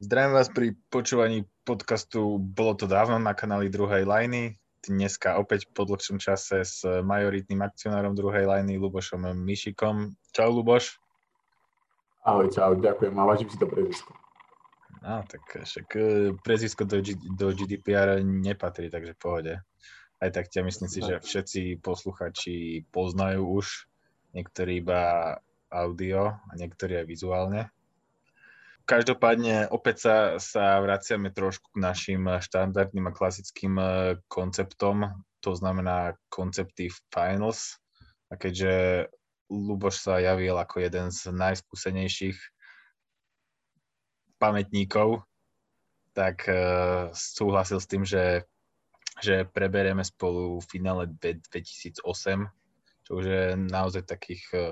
Zdravím vás pri počúvaní podcastu Bolo to dávno na kanáli druhej lajny. Dneska opäť po dlhšom čase s majoritným akcionárom druhej lajny Lubošom Mišikom. Čau Luboš. Ahoj, čau, ďakujem a vážim si to prezvisko. No, tak však e, prezvisko do, G- do GDPR nepatrí, takže pohode. Aj tak ťa myslím si, že všetci posluchači poznajú už, niektorí iba audio a niektorí aj vizuálne. Každopádne opäť sa, sa vraciame trošku k našim štandardným a klasickým e, konceptom, to znamená koncepty finals. A keďže Luboš sa javil ako jeden z najskúsenejších pamätníkov, tak uh, súhlasil s tým, že, že preberieme spolu v finále 2008, čo už je naozaj takých uh,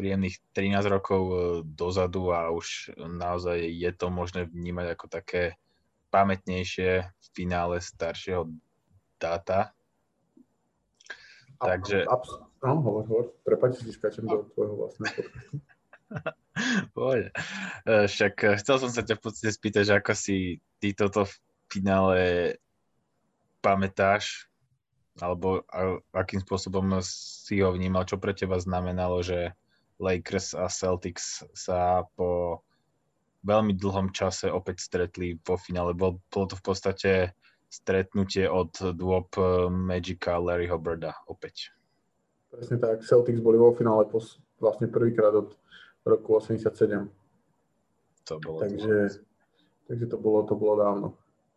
príjemných 13 rokov e, dozadu a už naozaj je to možné vnímať ako také pamätnejšie v finále staršieho dáta. Takže... Abs- no, hovor, hovor. Prepač, si skáčem do tvojho vlastného podcastu. Poďme. Však e, chcel som sa ťa v podstate spýtať, že ako si ty toto v finále pamätáš, alebo akým spôsobom si ho vnímal, čo pre teba znamenalo, že Lakers a Celtics sa po veľmi dlhom čase opäť stretli vo finále. Bol, bolo to v podstate stretnutie od dôb eh, Magica Larryho Birda opäť. Presne tak, Celtics boli vo finále pos, vlastne prvýkrát od roku 87. To bolo takže, takže to bolo, to bolo dávno.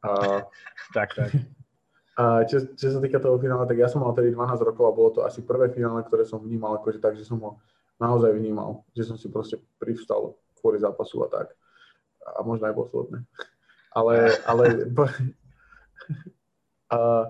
A, tak, tak. A čo, čo sa týka toho finále, tak ja som mal tedy 12 rokov a bolo to asi prvé finále, ktoré som vnímal akože tak, že som ho naozaj vnímal, že som si proste privstal kvôli zápasu a tak. A možno aj posledné. Ale, ale a,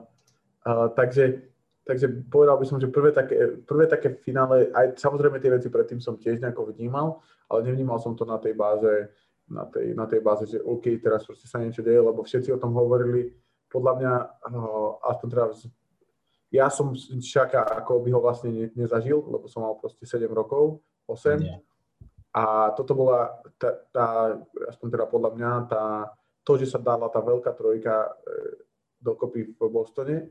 a, takže, takže povedal by som, že prvé také, prvé také finále, aj samozrejme tie veci predtým som tiež nejako vnímal, ale nevnímal som to na tej báze, na tej, na tej báze, že OK, teraz proste sa niečo deje, lebo všetci o tom hovorili. Podľa mňa, aspoň teda ja som Šaka ako by ho vlastne ne, nezažil, lebo som mal proste 7 rokov, 8. Nie. A toto bola tá, tá, aspoň teda podľa mňa, tá, to, že sa dala tá veľká trojka e, dokopy v Bostone,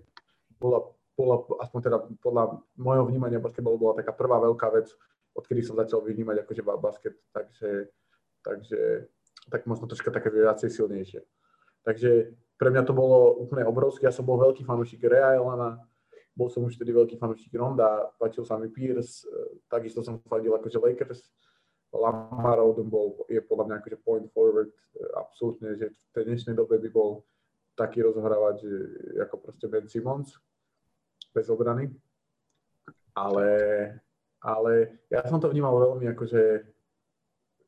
bola, bola aspoň teda podľa môjho vnímania basketbalu bola taká prvá veľká vec, odkedy som začal vnímať akože basket, takže, takže tak možno troška také viacej silnejšie. Takže pre mňa to bolo úplne obrovské. Ja som bol veľký fanúšik Rea Elana, bol som už vtedy veľký fanúšik Ronda, páčil sa mi Pierce, e, takisto som fandil akože Lakers. Lamar Odom bol, je podľa mňa akože point forward, e, absolútne, že v tej dnešnej dobe by bol taký rozhrávať ako proste Ben Simmons, bez obrany. Ale, ale ja som to vnímal veľmi akože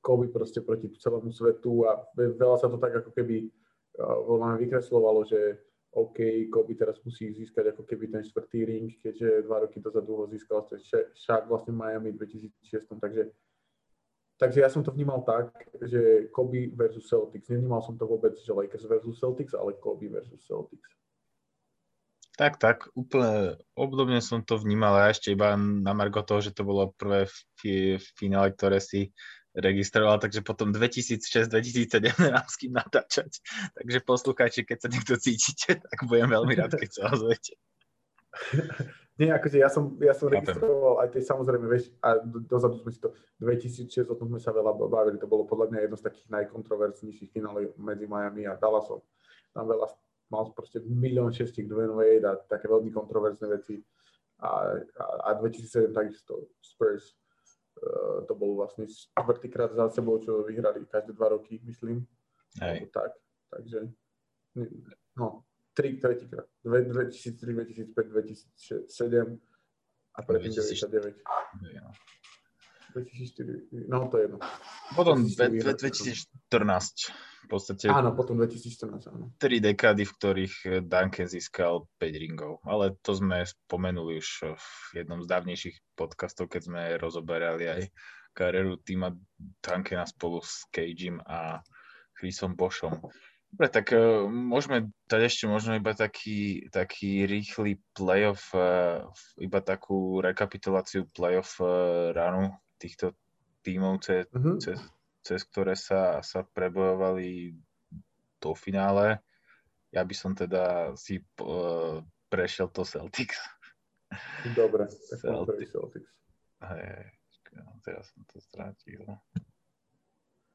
Kobe proste proti celému svetu a veľa sa to tak ako keby uh, vykreslovalo, že OK, Kobe teraz musí získať ako keby ten štvrtý ring, keďže dva roky dozadu ho získal však vlastne v Miami 2006, takže Takže ja som to vnímal tak, že Kobe versus Celtics. Nevnímal som to vôbec, že Lakers versus Celtics, ale Kobe versus Celtics. Tak, tak, úplne obdobne som to vnímal a ešte iba na margo toho, že to bolo prvé v finále, ktoré si registroval, takže potom 2006-2007 nemám s kým natáčať. Takže poslucháči, keď sa niekto cítite, tak budem veľmi rád, keď sa ozvete. Nie, akože ja som, ja som registroval aj tie samozrejme, vieš, a dozadu sme si to, 2006, o tom sme sa veľa bavili, to bolo podľa mňa jedno z takých najkontroverznejších finálov medzi Miami a Dallasom. Tam veľa, mal proste milión šestík Dwayne Wade a také veľmi kontroverzné veci. A, a, a 2007 takisto Spurs to bol vlastne štvrtýkrát za sebou, čo vyhrali každé dva roky, myslím. Hej. Tak, takže, no, tri, tretíkrát. 2003, 2005, 2007 a predtým 99. 2004, no to je jedno. Potom 2014 v podstate. Áno, potom 2014, áno. Tri dekády, v ktorých Duncan získal 5 ringov, ale to sme spomenuli už v jednom z dávnejších podcastov, keď sme rozoberali aj kariéru týma Duncana spolu s Cageom a Chrisom Bošom. Dobre, tak uh, môžeme dať ešte možno iba taký, taký rýchly playoff, uh, iba takú rekapituláciu playoff uh, ranu týchto tímov cez, uh-huh. cez cez ktoré sa, sa prebojovali do finále. Ja by som teda si uh, prešiel to Celtics. Dobre, tak Celtics. Celtics. Hej, teraz som to strátil.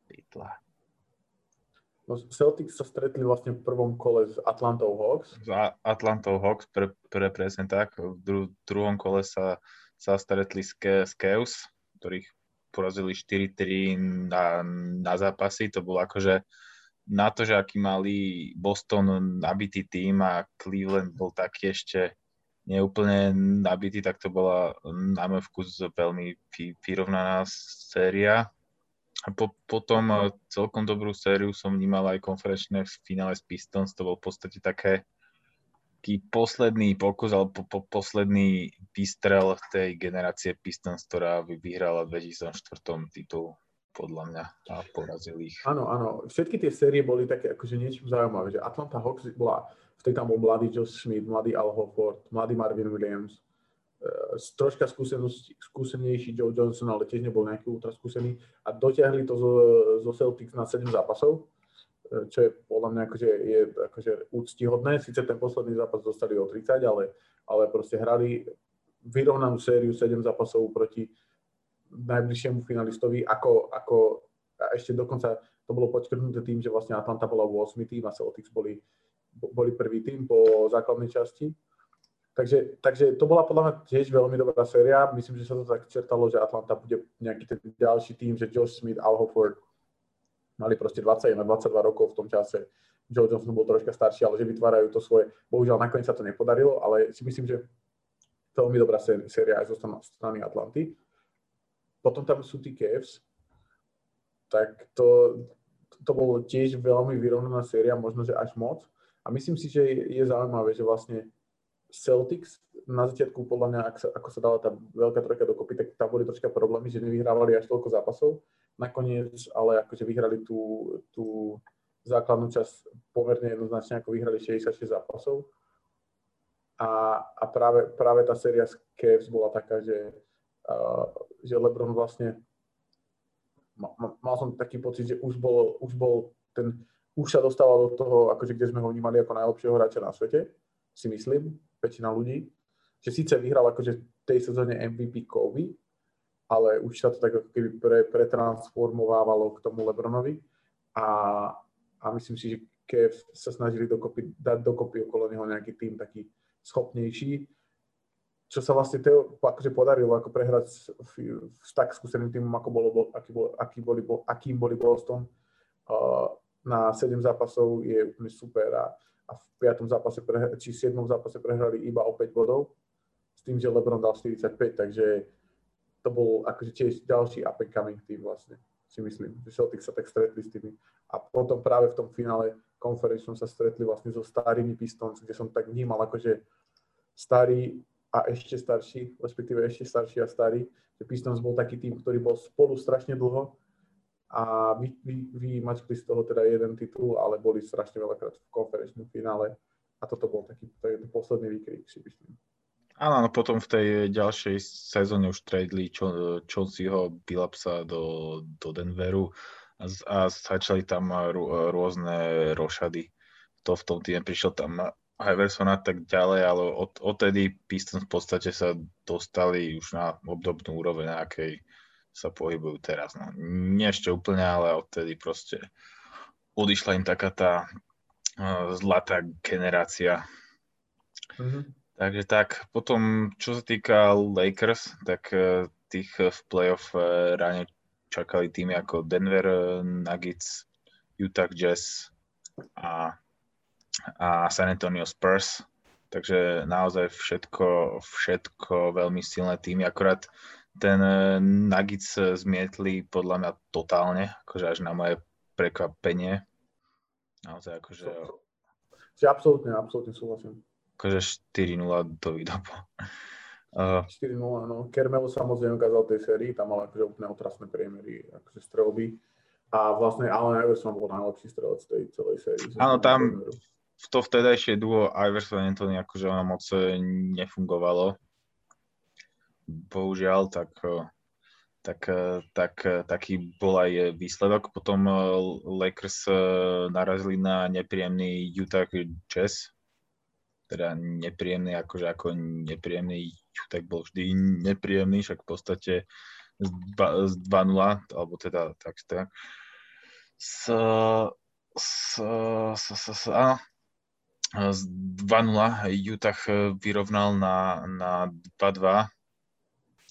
Pitla. No, Celtics sa stretli vlastne v prvom kole s Atlantou Hawks. S Atlantou Hawks, pre, pre presne tak. V dru, druhom kole sa, sa stretli s, Ke, s ktorých porazili 4-3 na, na zápasy. To bolo akože na to, že aký mali Boston nabitý tým a Cleveland bol taký ešte neúplne nabitý, tak to bola na môj vkus veľmi vyrovnaná séria. A po, potom e, celkom dobrú sériu som vnímal aj konferenčné v finále s Pistons. To bol v podstate také taký posledný pokus, alebo po, po, posledný výstrel tej generácie Pistons, ktorá vyhrala v 2004 titul podľa mňa a porazil ich. Áno, áno. Všetky tie série boli také akože niečo zaujímavé, že Atlanta Hawks bola, vtedy tam bol mladý Josh Smith, mladý Al Horford, mladý Marvin Williams, uh, troška skúsenejší Joe Johnson, ale tiež nebol nejaký ultra skúsený a dotiahli to zo, zo Celtics na 7 zápasov, čo je podľa mňa akože, je akože úctihodné. Sice ten posledný zápas dostali o 30, ale, ale proste hrali vyrovnanú sériu 7 zápasov proti najbližšiemu finalistovi, ako, ako a ešte dokonca to bolo podkrhnuté tým, že vlastne Atlanta bola 8 tým a Celtics boli, boli prvý tým po základnej časti. Takže, takže to bola podľa mňa tiež veľmi dobrá séria. Myslím, že sa to tak čertalo, že Atlanta bude nejaký ten ďalší tým, že Josh Smith, Al Hofford mali proste 21, 22 rokov v tom čase. Joe Johnson bol troška starší, ale že vytvárajú to svoje. Bohužiaľ nakoniec sa to nepodarilo, ale si myslím, že veľmi dobrá séria aj zo strany Atlanty potom tam sú tí Cavs, tak to, to bolo tiež veľmi vyrovnaná séria, možno, že až moc. A myslím si, že je zaujímavé, že vlastne Celtics na začiatku, podľa mňa, ak sa, ako sa dala tá veľká trojka dokopy, tak tam boli troška problémy, že nevyhrávali až toľko zápasov. Nakoniec, ale akože vyhrali tú, tú základnú časť pomerne jednoznačne, ako vyhrali 66 zápasov. A, a práve, práve tá séria z Cavs bola taká, že že LeBron vlastne mal, mal som taký pocit, že už bol, už bol ten, už sa dostával do toho, akože kde sme ho vnímali ako najlepšieho hráča na svete, si myslím, väčšina ľudí, že síce vyhral akože v tej sezóne MVP Kobe, ale už sa to tak ako keby pre, pretransformovávalo k tomu Lebronovi a, a myslím si, že Kev sa snažili dokopy, dať dokopy okolo neho nejaký tým taký schopnejší čo sa vlastne Teo akože podarilo ako prehrať s, s tak skúseným týmom, ako bolo, aký, bol, aký boli, akým boli Boston uh, na 7 zápasov je úplne super a, a v 5. zápase pre, či 7. zápase prehrali iba o 5 bodov s tým, že LeBron dal 45, takže to bol akože tiež ďalší up and coming tým vlastne, si myslím, že Celtics sa tak stretli s tými. A potom práve v tom finále konferenčnom sa stretli vlastne so starými Pistons, kde som tak vnímal akože starý a ešte starší, respektíve ešte starší a starý, že Pistons bol taký tým, ktorý bol spolu strašne dlho a vy, vy, vy mačkli z toho teda jeden titul, ale boli strašne veľakrát v konferenčnom finále a toto bol taký to je posledný výkrik, si myslím. Áno, no potom v tej ďalšej sezóne už tradeli Chaunceyho Billapsa do, do Denveru a, a začali tam rôzne rošady. To v tom týme prišiel tam Iverson a tak ďalej, ale od, odtedy Pistons v podstate sa dostali už na obdobnú úroveň, na akej sa pohybujú teraz. No, nie ešte úplne, ale odtedy proste odišla im taká tá uh, zlatá generácia. Mm-hmm. Takže tak, potom čo sa týka Lakers, tak uh, tých v playoff uh, ráne čakali týmy ako Denver Nuggets, Utah Jazz a a San Antonio Spurs, takže naozaj všetko, všetko veľmi silné týmy, akorát ten Nuggets zmietli podľa mňa totálne, akože až na moje prekvapenie. Naozaj akože... Si absolútne, absolútne súhlasím. Akože 4-0 do výdobu. Uh, 4-0, no. Kermel sa moc neukázal tej sérii, tam mal akože úplne otrasné priemery, akože strelby. A vlastne Allen Iverson bol najlepší strelec tej celej sérii. Áno, tam, to vtedajšie duo Iverson Anthony akože ono moc e, nefungovalo. Bohužiaľ, tak, e, tak, tak taký bol aj výsledok. Potom Lakers narazili na nepríjemný Utah Jazz, teda nepríjemný, akože ako nepríjemný tak bol vždy nepríjemný, však v podstate z 2-0, alebo teda tak, tak. S, s, s, s, s, áno, z 2-0 Utah vyrovnal na, na 2-2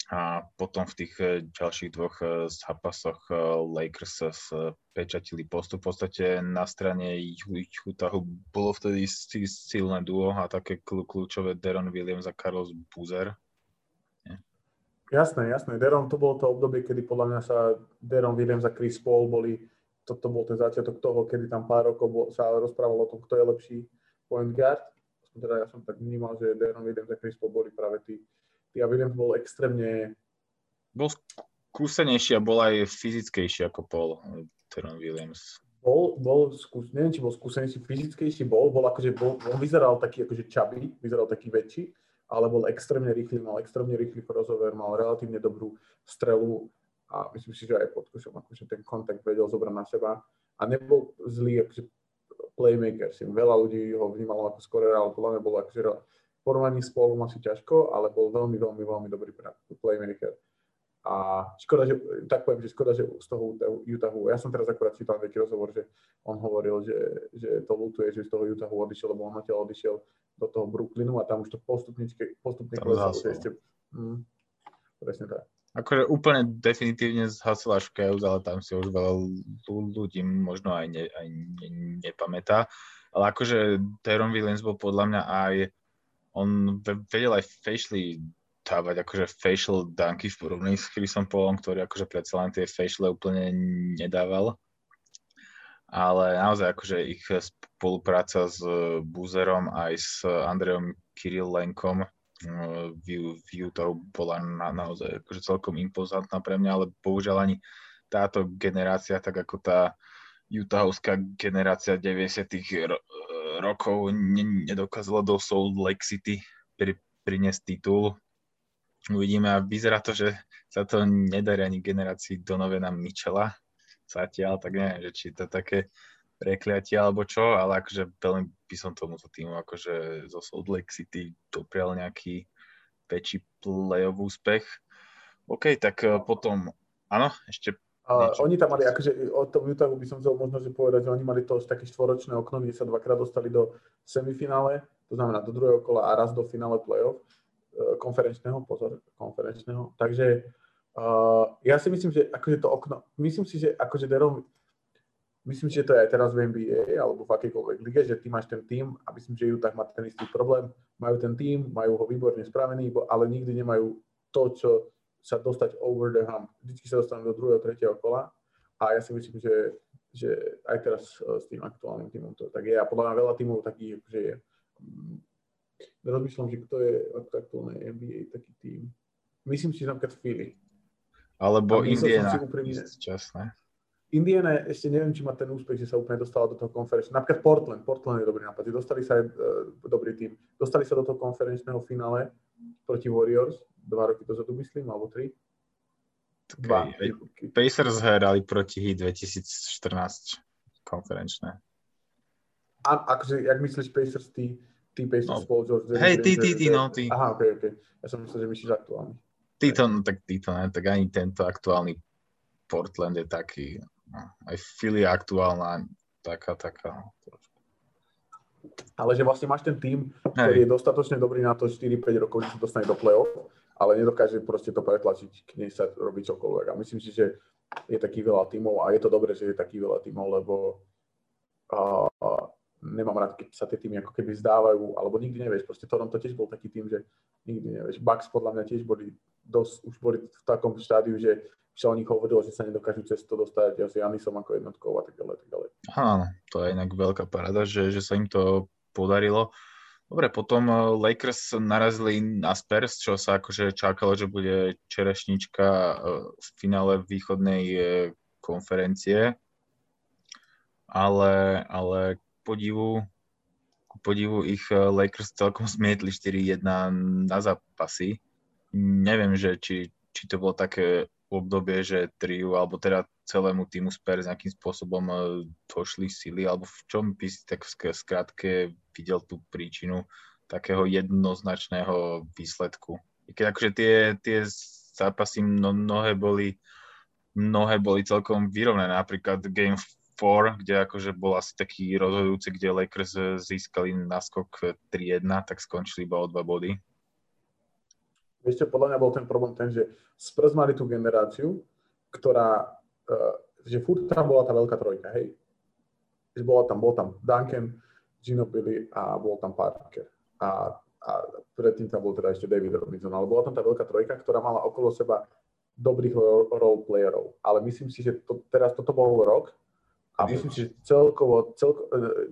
a potom v tých eh, ďalších dvoch eh, zápasoch eh, Lakers pečatili postup. V podstate na strane Utahu bolo vtedy silné duo a také kľúčové Deron Williams a Carlos Buzer. Jasné, jasné. Deron, to bolo to obdobie, kedy podľa mňa sa Deron Williams a Chris Paul boli, toto bol ten začiatok toho, kedy tam pár rokov bol, sa rozprávalo o tom, kto je lepší point guard. Teda ja som tak vnímal, že Deron Williams a Chris Paul boli práve tí, Tia Williams bol extrémne... Bol skúsenejší a bol aj fyzickejší ako Paul Teron Williams. Bol, bol skús, neviem, či bol skúsenejší, fyzickejší bol, bol akože, bol, on vyzeral taký akože čabý, vyzeral taký väčší, ale bol extrémne rýchly, mal extrémne rýchly crossover, mal relatívne dobrú strelu a myslím si, že aj pod košom akože ten kontakt vedel zobrať na seba a nebol zlý akože playmaker. Veľa ľudí ho vnímalo ako skorera, ale podľa mňa bol akože porovnaní spolu asi ťažko, ale bol veľmi, veľmi, veľmi dobrý playmaker. A škoda, že, tak poviem, že škoda, že z toho Utahu, ja som teraz akurát čítal nejaký rozhovor, že on hovoril, že, že to lutuje, že z toho Utahu odišiel, lebo on odtiaľ odišiel do toho Brooklynu a tam už to postupne, postupne klesalo, ešte, mm, presne tak. Akože úplne definitívne zhasil až Chaos, ale tam si už veľa ľudí možno aj, ne, aj ne, nepamätá. Ale akože Teron Williams bol podľa mňa aj on vedel aj facially dávať akože facial dunky v porovnaní s Chrisom Paulom, ktorý akože predsa len tie facial úplne nedával. Ale naozaj akože ich spolupráca s Buzerom aj s Andreom Kirillenkom eh, v, v Utah bola na, naozaj akože celkom impozantná pre mňa, ale bohužiaľ ani táto generácia, tak ako tá Utahovská generácia 90 rokov nedokázalo do Soul Lake City pri, priniesť titul. Uvidíme a vyzerá to, že sa to nedarí ani generácii Donovena Michela zatiaľ, tak neviem, že či to také prekliatie alebo čo, ale akože veľmi by som tomuto týmu akože zo Salt Lake City doprial nejaký väčší play-off úspech. OK, tak eh, potom, áno, ešte a oni tam mali, akože o tom Utahu by som chcel možno že povedať, že oni mali to také štvoročné okno, kde sa dvakrát dostali do semifinále, to znamená do druhého kola a raz do finále playoff e, konferenčného, pozor, konferenčného. Takže uh, ja si myslím, že akože to okno, myslím si, že akože Deron, myslím, že to je aj teraz v NBA alebo v akejkoľvek lige, že ty máš ten tým a myslím, že Utah má ten istý problém. Majú ten tým, majú ho výborne spravený, ale nikdy nemajú to, čo sa dostať over the hump. Vždycky sa dostanú do druhého, tretieho kola a ja si myslím, že, že aj teraz e, s tým aktuálnym týmom to tak je a podľa mňa veľa týmov takých, že je. Mm, rozmýšľam, že kto je aktuálnej NBA taký tým. Myslím si, že napríklad Philly. Alebo Indiana. Čas, ne? Indiana ešte neviem, či má ten úspech, že sa úplne dostala do toho konferenčného. Napríklad Portland. Portland je dobrý nápad. Dostali sa aj uh, dobrý tým. Dostali sa do toho konferenčného finále proti Warriors dva roky dozadu, myslím, alebo tri. Dva. Pacers hrali proti Heat 2014 konferenčné. A akože, jak myslíš Pacers, ty, ty Pacers no. spolu George Hej, ty, ty, ty, no, ty. Aha, ok, ok. Ja som myslel, že myslíš aktuálny. Títo, no tak títo, ne, tak ani tento aktuálny Portland je taký, no, aj Philly je aktuálna, taká, taká. No, Ale že vlastne máš ten tým, ktorý je dostatočne dobrý na to 4-5 rokov, že sa dostane do play-off ale nedokáže proste to pretlačiť, k nej sa robí čokoľvek. A myslím si, že je taký veľa tímov a je to dobré, že je taký veľa tímov, lebo uh, nemám rád, keď sa tie týmy ako keby zdávajú, alebo nikdy nevieš. Proste Toronto tiež bol taký tým, že nikdy nevieš. Bucks podľa mňa tiež boli dosť, už boli v takom štádiu, že sa o nich hovorilo, že sa nedokážu cez to dostať ja si Janisom ako jednotkou a tak ďalej. Tak ďalej. Áno, to je inak veľká parada, že, že sa im to podarilo. Dobre, potom eh, Lakers narazili na Spurs, čo sa akože čakalo, že bude čerešnička eh, v finále východnej eh, konferencie. Ale, ale podivu, k podivu ich Lakers celkom zmietli 4-1 na zápasy. Neviem, že či, či to bolo také obdobie, že triu, alebo teda celému týmu Spurs nejakým spôsobom došli sily, alebo v čom by si tak skrátke videl tú príčinu takého jednoznačného výsledku? I keď akože tie, tie zápasy mnohé boli, mnohé boli celkom vyrovnané, napríklad Game 4, kde akože bol asi taký rozhodujúci, kde Lakers získali naskok 3-1, tak skončili iba o dva body. Ešte podľa mňa bol ten problém ten, že Spurs mali tú generáciu, ktorá, uh, že furt tam bola tá veľká trojka, hej. Že bola tam, bol tam Duncan, Ginobili a bol tam Parker. A, a predtým tam bol teda ešte David Robinson, ale bola tam tá veľká trojka, ktorá mala okolo seba dobrých role playerov. Ale myslím si, že to, teraz toto bol rok a myslím si, že celkovo, celko, uh,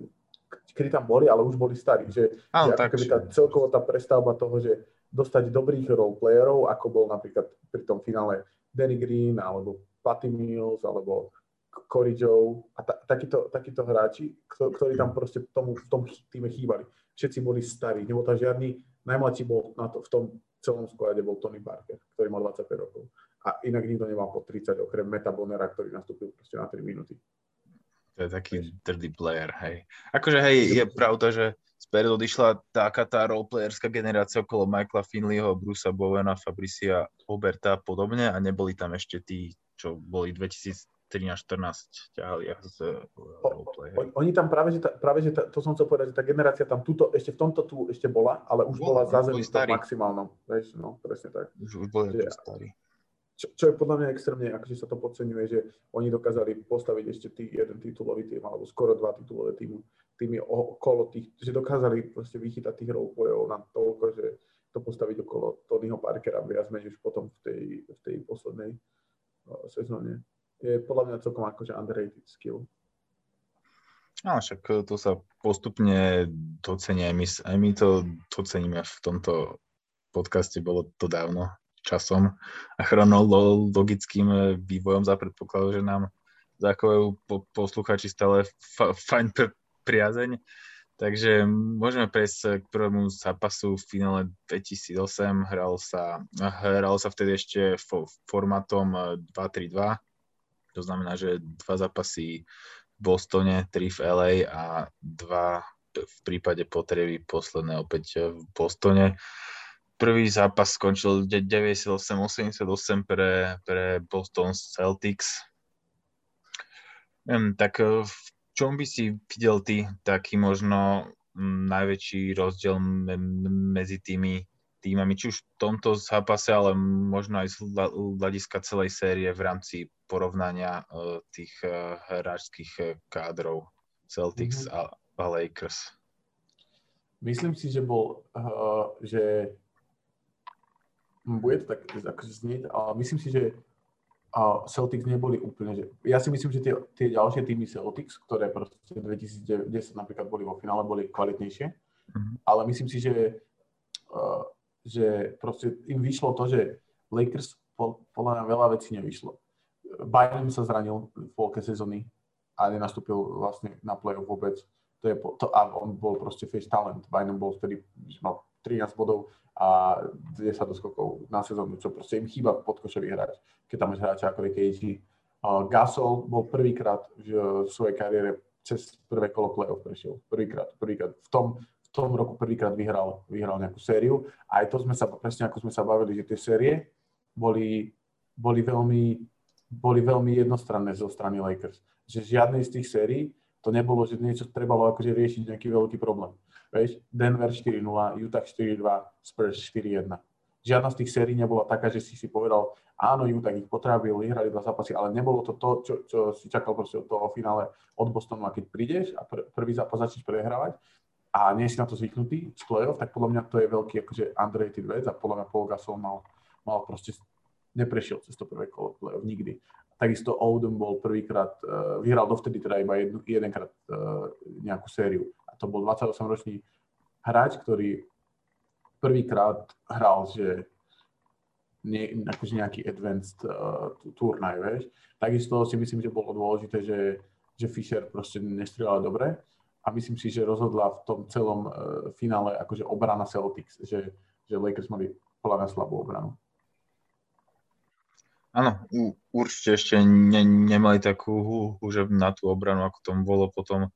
kedy tam boli, ale už boli starí. Že, Áno, že tak, tá, celkovo tá prestavba toho, že dostať dobrých roleplayerov, ako bol napríklad pri tom finále Danny Green, alebo Patty Mills, alebo Corey Joe a ta, takíto, takíto hráči, ktorí tam proste v tom, v tom týme chýbali. Všetci boli starí, nebol tam žiadny, najmladší bol na to, v tom celom sklade bol Tony Parker, ktorý mal 25 rokov. A inak nikto nemal po 30, okrem Meta Bonera, ktorý nastúpil proste na 3 minúty. To je taký dirty player, hej. Akože hej, je pravda, že Sperry odišla taká tá roleplayerská generácia okolo Michaela Finleyho, Brusa Bowena, Fabricia Oberta a podobne a neboli tam ešte tí, čo boli 2013-14 ťahali z roleplay. Oni tam práve, že, tá, práve, že tá, to som chcel povedať, že tá generácia tam tuto, ešte v tomto tu ešte bola, ale už bola zázemí v maximálnom. Vieš, no, presne tak. Už, už boli starí čo, čo je podľa mňa extrémne, akože sa to podceňuje, že oni dokázali postaviť ešte tý, jeden titulový tým, alebo skoro dva titulové týmy, týmy okolo tých, že dokázali proste vychytať tých roleplayov na toľko, že to postaviť okolo Tonyho Parkera viac menej už potom v tej, v tej poslednej uh, sezóne. Je podľa mňa celkom akože underrated skill. No, však to sa postupne docení, aj my, aj my to doceníme v tomto podcaste, bolo to dávno, časom a chronologickým eh, vývojom za predpokladu, že nám zachovajú po, posluchači stále fa, fajn pr- priazeň. Takže môžeme prejsť k prvému zápasu v finále 2008. Hral sa, hral sa vtedy ešte formátom 2-3-2. Eh, to znamená, že dva zápasy v Bostone, tri v LA a dva v prípade potreby posledné opäť v Bostone prvý zápas skončil 98-88 pre, pre Boston Celtics. Um, tak eh, v čom by si videl ty taký možno najväčší rozdiel medzi tými týmami, či už v tomto zápase, ale možno aj z hľadiska celej série v rámci porovnania uh, tých uh, hráčských kádrov Celtics mm-hmm. a, a Lakers? Myslím si, že bol, uh, že bude to tak akože znieť, ale myslím si, že a Celtics neboli úplne, že ja si myslím, že tie, tie ďalšie týmy Celtics, ktoré proste 2010 napríklad boli vo finále, boli kvalitnejšie, mm-hmm. ale myslím si, že, uh, že proste im vyšlo to, že Lakers podľa mňa veľa vecí nevyšlo. Biden sa zranil v polke sezóny a nenastúpil vlastne na play-off vôbec. To je, to, a on bol proste face talent. Biden bol vtedy, mal 13 bodov a 10 doskokov na sezónu, čo proste im chýba podkošový hráč, keď tam máš hráča ako je KG. Gasol bol prvýkrát v, v svojej kariére cez prvé kolo playoff prešiel. Prvýkrát, prvýkrát. V tom, v tom roku prvýkrát vyhral, vyhral nejakú sériu. A aj to sme sa, presne ako sme sa bavili, že tie série boli, boli, veľmi, boli veľmi jednostranné zo strany Lakers. Že žiadnej z tých sérií to nebolo, že niečo trebalo akože riešiť nejaký veľký problém. Vieš, Denver 4-0, Utah 4-2, Spurs 4-1. Žiadna z tých sérií nebola taká, že si si povedal, áno, Utah ich potrabil, vyhrali dva zápasy, ale nebolo to to, čo, čo si čakal proste od toho finále od Bostonu. A keď prídeš a pr- prvý zápas začneš prehrávať a nie si na to zvyknutý z play-off, tak podľa mňa to je veľký akože underrated vec a podľa mňa Paul Gasol mal, mal proste neprešiel cez to prvé kolo play-off nikdy. Takisto Oldham bol prvýkrát, uh, vyhral dovtedy teda iba jednu, jedenkrát uh, nejakú sériu to bol 28-ročný hráč, ktorý prvýkrát hral, že nie, akože nejaký advanced uh, turnaj, vieš. Takisto si myslím, že bolo dôležité, že, že Fischer proste nestrieľal dobre a myslím si, že rozhodla v tom celom uh, finále akože obrana Celtics, že, že Lakers mali podľa mňa slabú obranu. Áno, určite ešte ne, nemali takú už na tú obranu, ako tomu bolo potom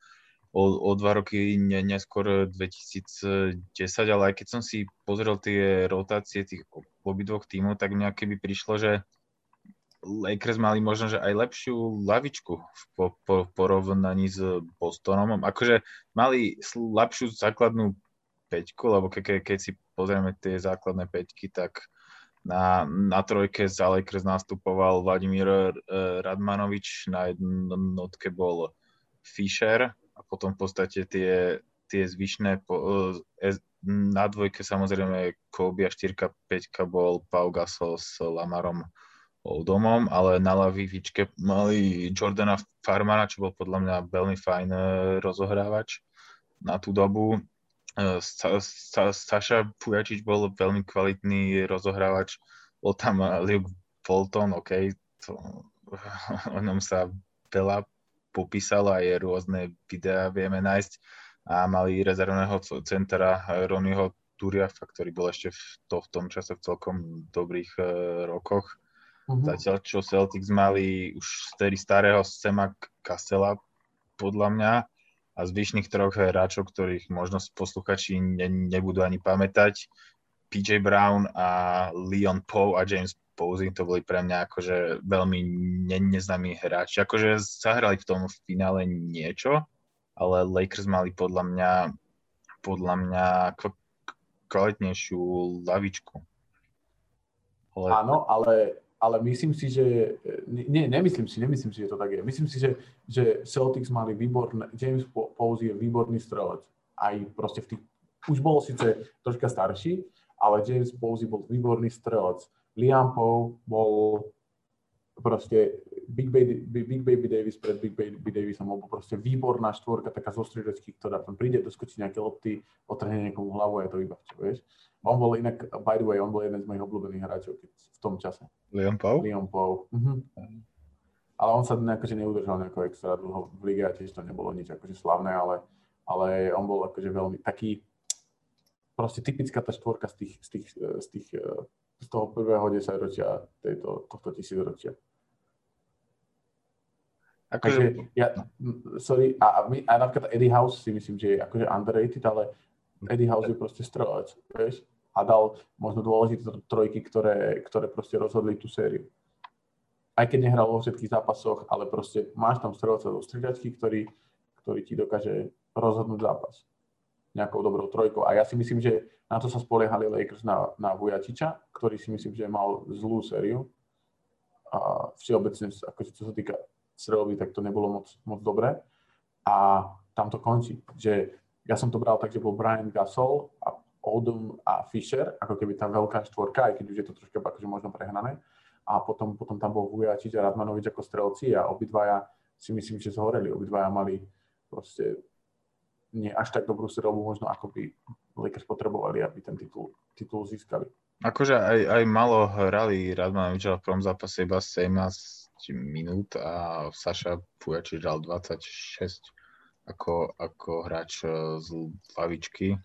o, o dva roky ne, neskôr 2010, ale aj keď som si pozrel tie rotácie tých obidvoch tímov, tak mňa keby prišlo, že Lakers mali možno, že aj lepšiu lavičku v po, po, porovnaní s Bostonom. Akože mali slabšiu základnú peťku, lebo ke, ke, keď si pozrieme tie základné peťky, tak na, na trojke za Lakers nastupoval Vladimír eh, Radmanovič, na jednotke bol Fischer a potom v podstate tie, tie zvyšné, po, eh, na dvojke samozrejme Kobe a 4 5 bol Pau Gasol s Lamarom Oldomom, ale na lavičke mali Jordana Farmana, čo bol podľa mňa veľmi fajn eh, rozohrávač na tú dobu. Sa, Saša Pujačič bol veľmi kvalitný rozohrávač, bol tam Luke Bolton, OK, to, o ňom sa veľa popísalo, aj rôzne videá vieme nájsť a mali rezervného centra Ronnieho Turiafa, ktorý bol ešte v, to, v tom čase v celkom dobrých uh, rokoch. Uh-huh. Zatiaľ, čo Celtics mali už z starého Sema Kastela, podľa mňa, a zvyšných troch hráčov, ktorých možno posluchači ne, nebudú ani pamätať, PJ Brown a Leon Poe a James Posey, to boli pre mňa akože veľmi ne, neznámi hráči. Akože zahrali v tom finále niečo, ale Lakers mali podľa mňa podľa mňa kvalitnejšiu lavičku. Ale... Áno, ale ale myslím si, že... Nie, nemyslím si, nemyslím si, že to tak je. Myslím si, že, že Celtics mali výborné... James Posey je výborný strelec. Aj proste v tých... Už bol síce troška starší, ale James Posey bol výborný strelec. Liam Poe bol proste Big Baby, Big Baby Davis pred Big Baby Davisom, bol proste výborná štvorka, taká zo striedačky, ktorá tam príde, doskočí nejaké lopty, otrhne niekomu hlavu a je to čo vieš. On bol inak, by the way, on bol jeden z mojich obľúbených hráčov v tom čase. Liam Poe? Liam Poe. Mhm. Ale on sa akože neudržal nejako extra dlho v lige a tiež to nebolo nič akože slavné, ale, ale on bol akože veľmi taký, proste typická tá štvorka z tých, z tých, z tých z toho prvého desaťročia tejto, tohto tisícročia. Akože, ja, sorry, a, my, a napríklad Eddie House si myslím, že je akože underrated, ale Eddie House je proste strelec, vieš? A dal možno dôležité trojky, ktoré, ktoré proste rozhodli tú sériu. Aj keď nehral vo všetkých zápasoch, ale proste máš tam strelca zo stridačky, ktorý, ktorý ti dokáže rozhodnúť zápas nejakou dobrou trojkou. A ja si myslím, že na to sa spoliehali Lakers na, na Vujačiča, ktorý si myslím, že mal zlú sériu. A všeobecne, akože čo sa týka strelby, tak to nebolo moc, moc dobré. A tam to končí, že ja som to bral tak, že bol Brian Gasol a Oldham a Fisher, ako keby tá veľká štvorka, aj keď už je to troška akože možno prehnané. A potom, potom tam bol Vujačič a Radmanovič ako strelci a obidvaja si myslím, že zhoreli. Obidvaja mali proste nie až tak dobrú strelbu možno, ako by Lakers potrebovali, aby ten titul, titul získali. Akože aj, aj malo hrali Radmanovič v prvom zápase iba 17 minút a Saša Pujačič dal 26 ako, ako hráč e, z lavičky.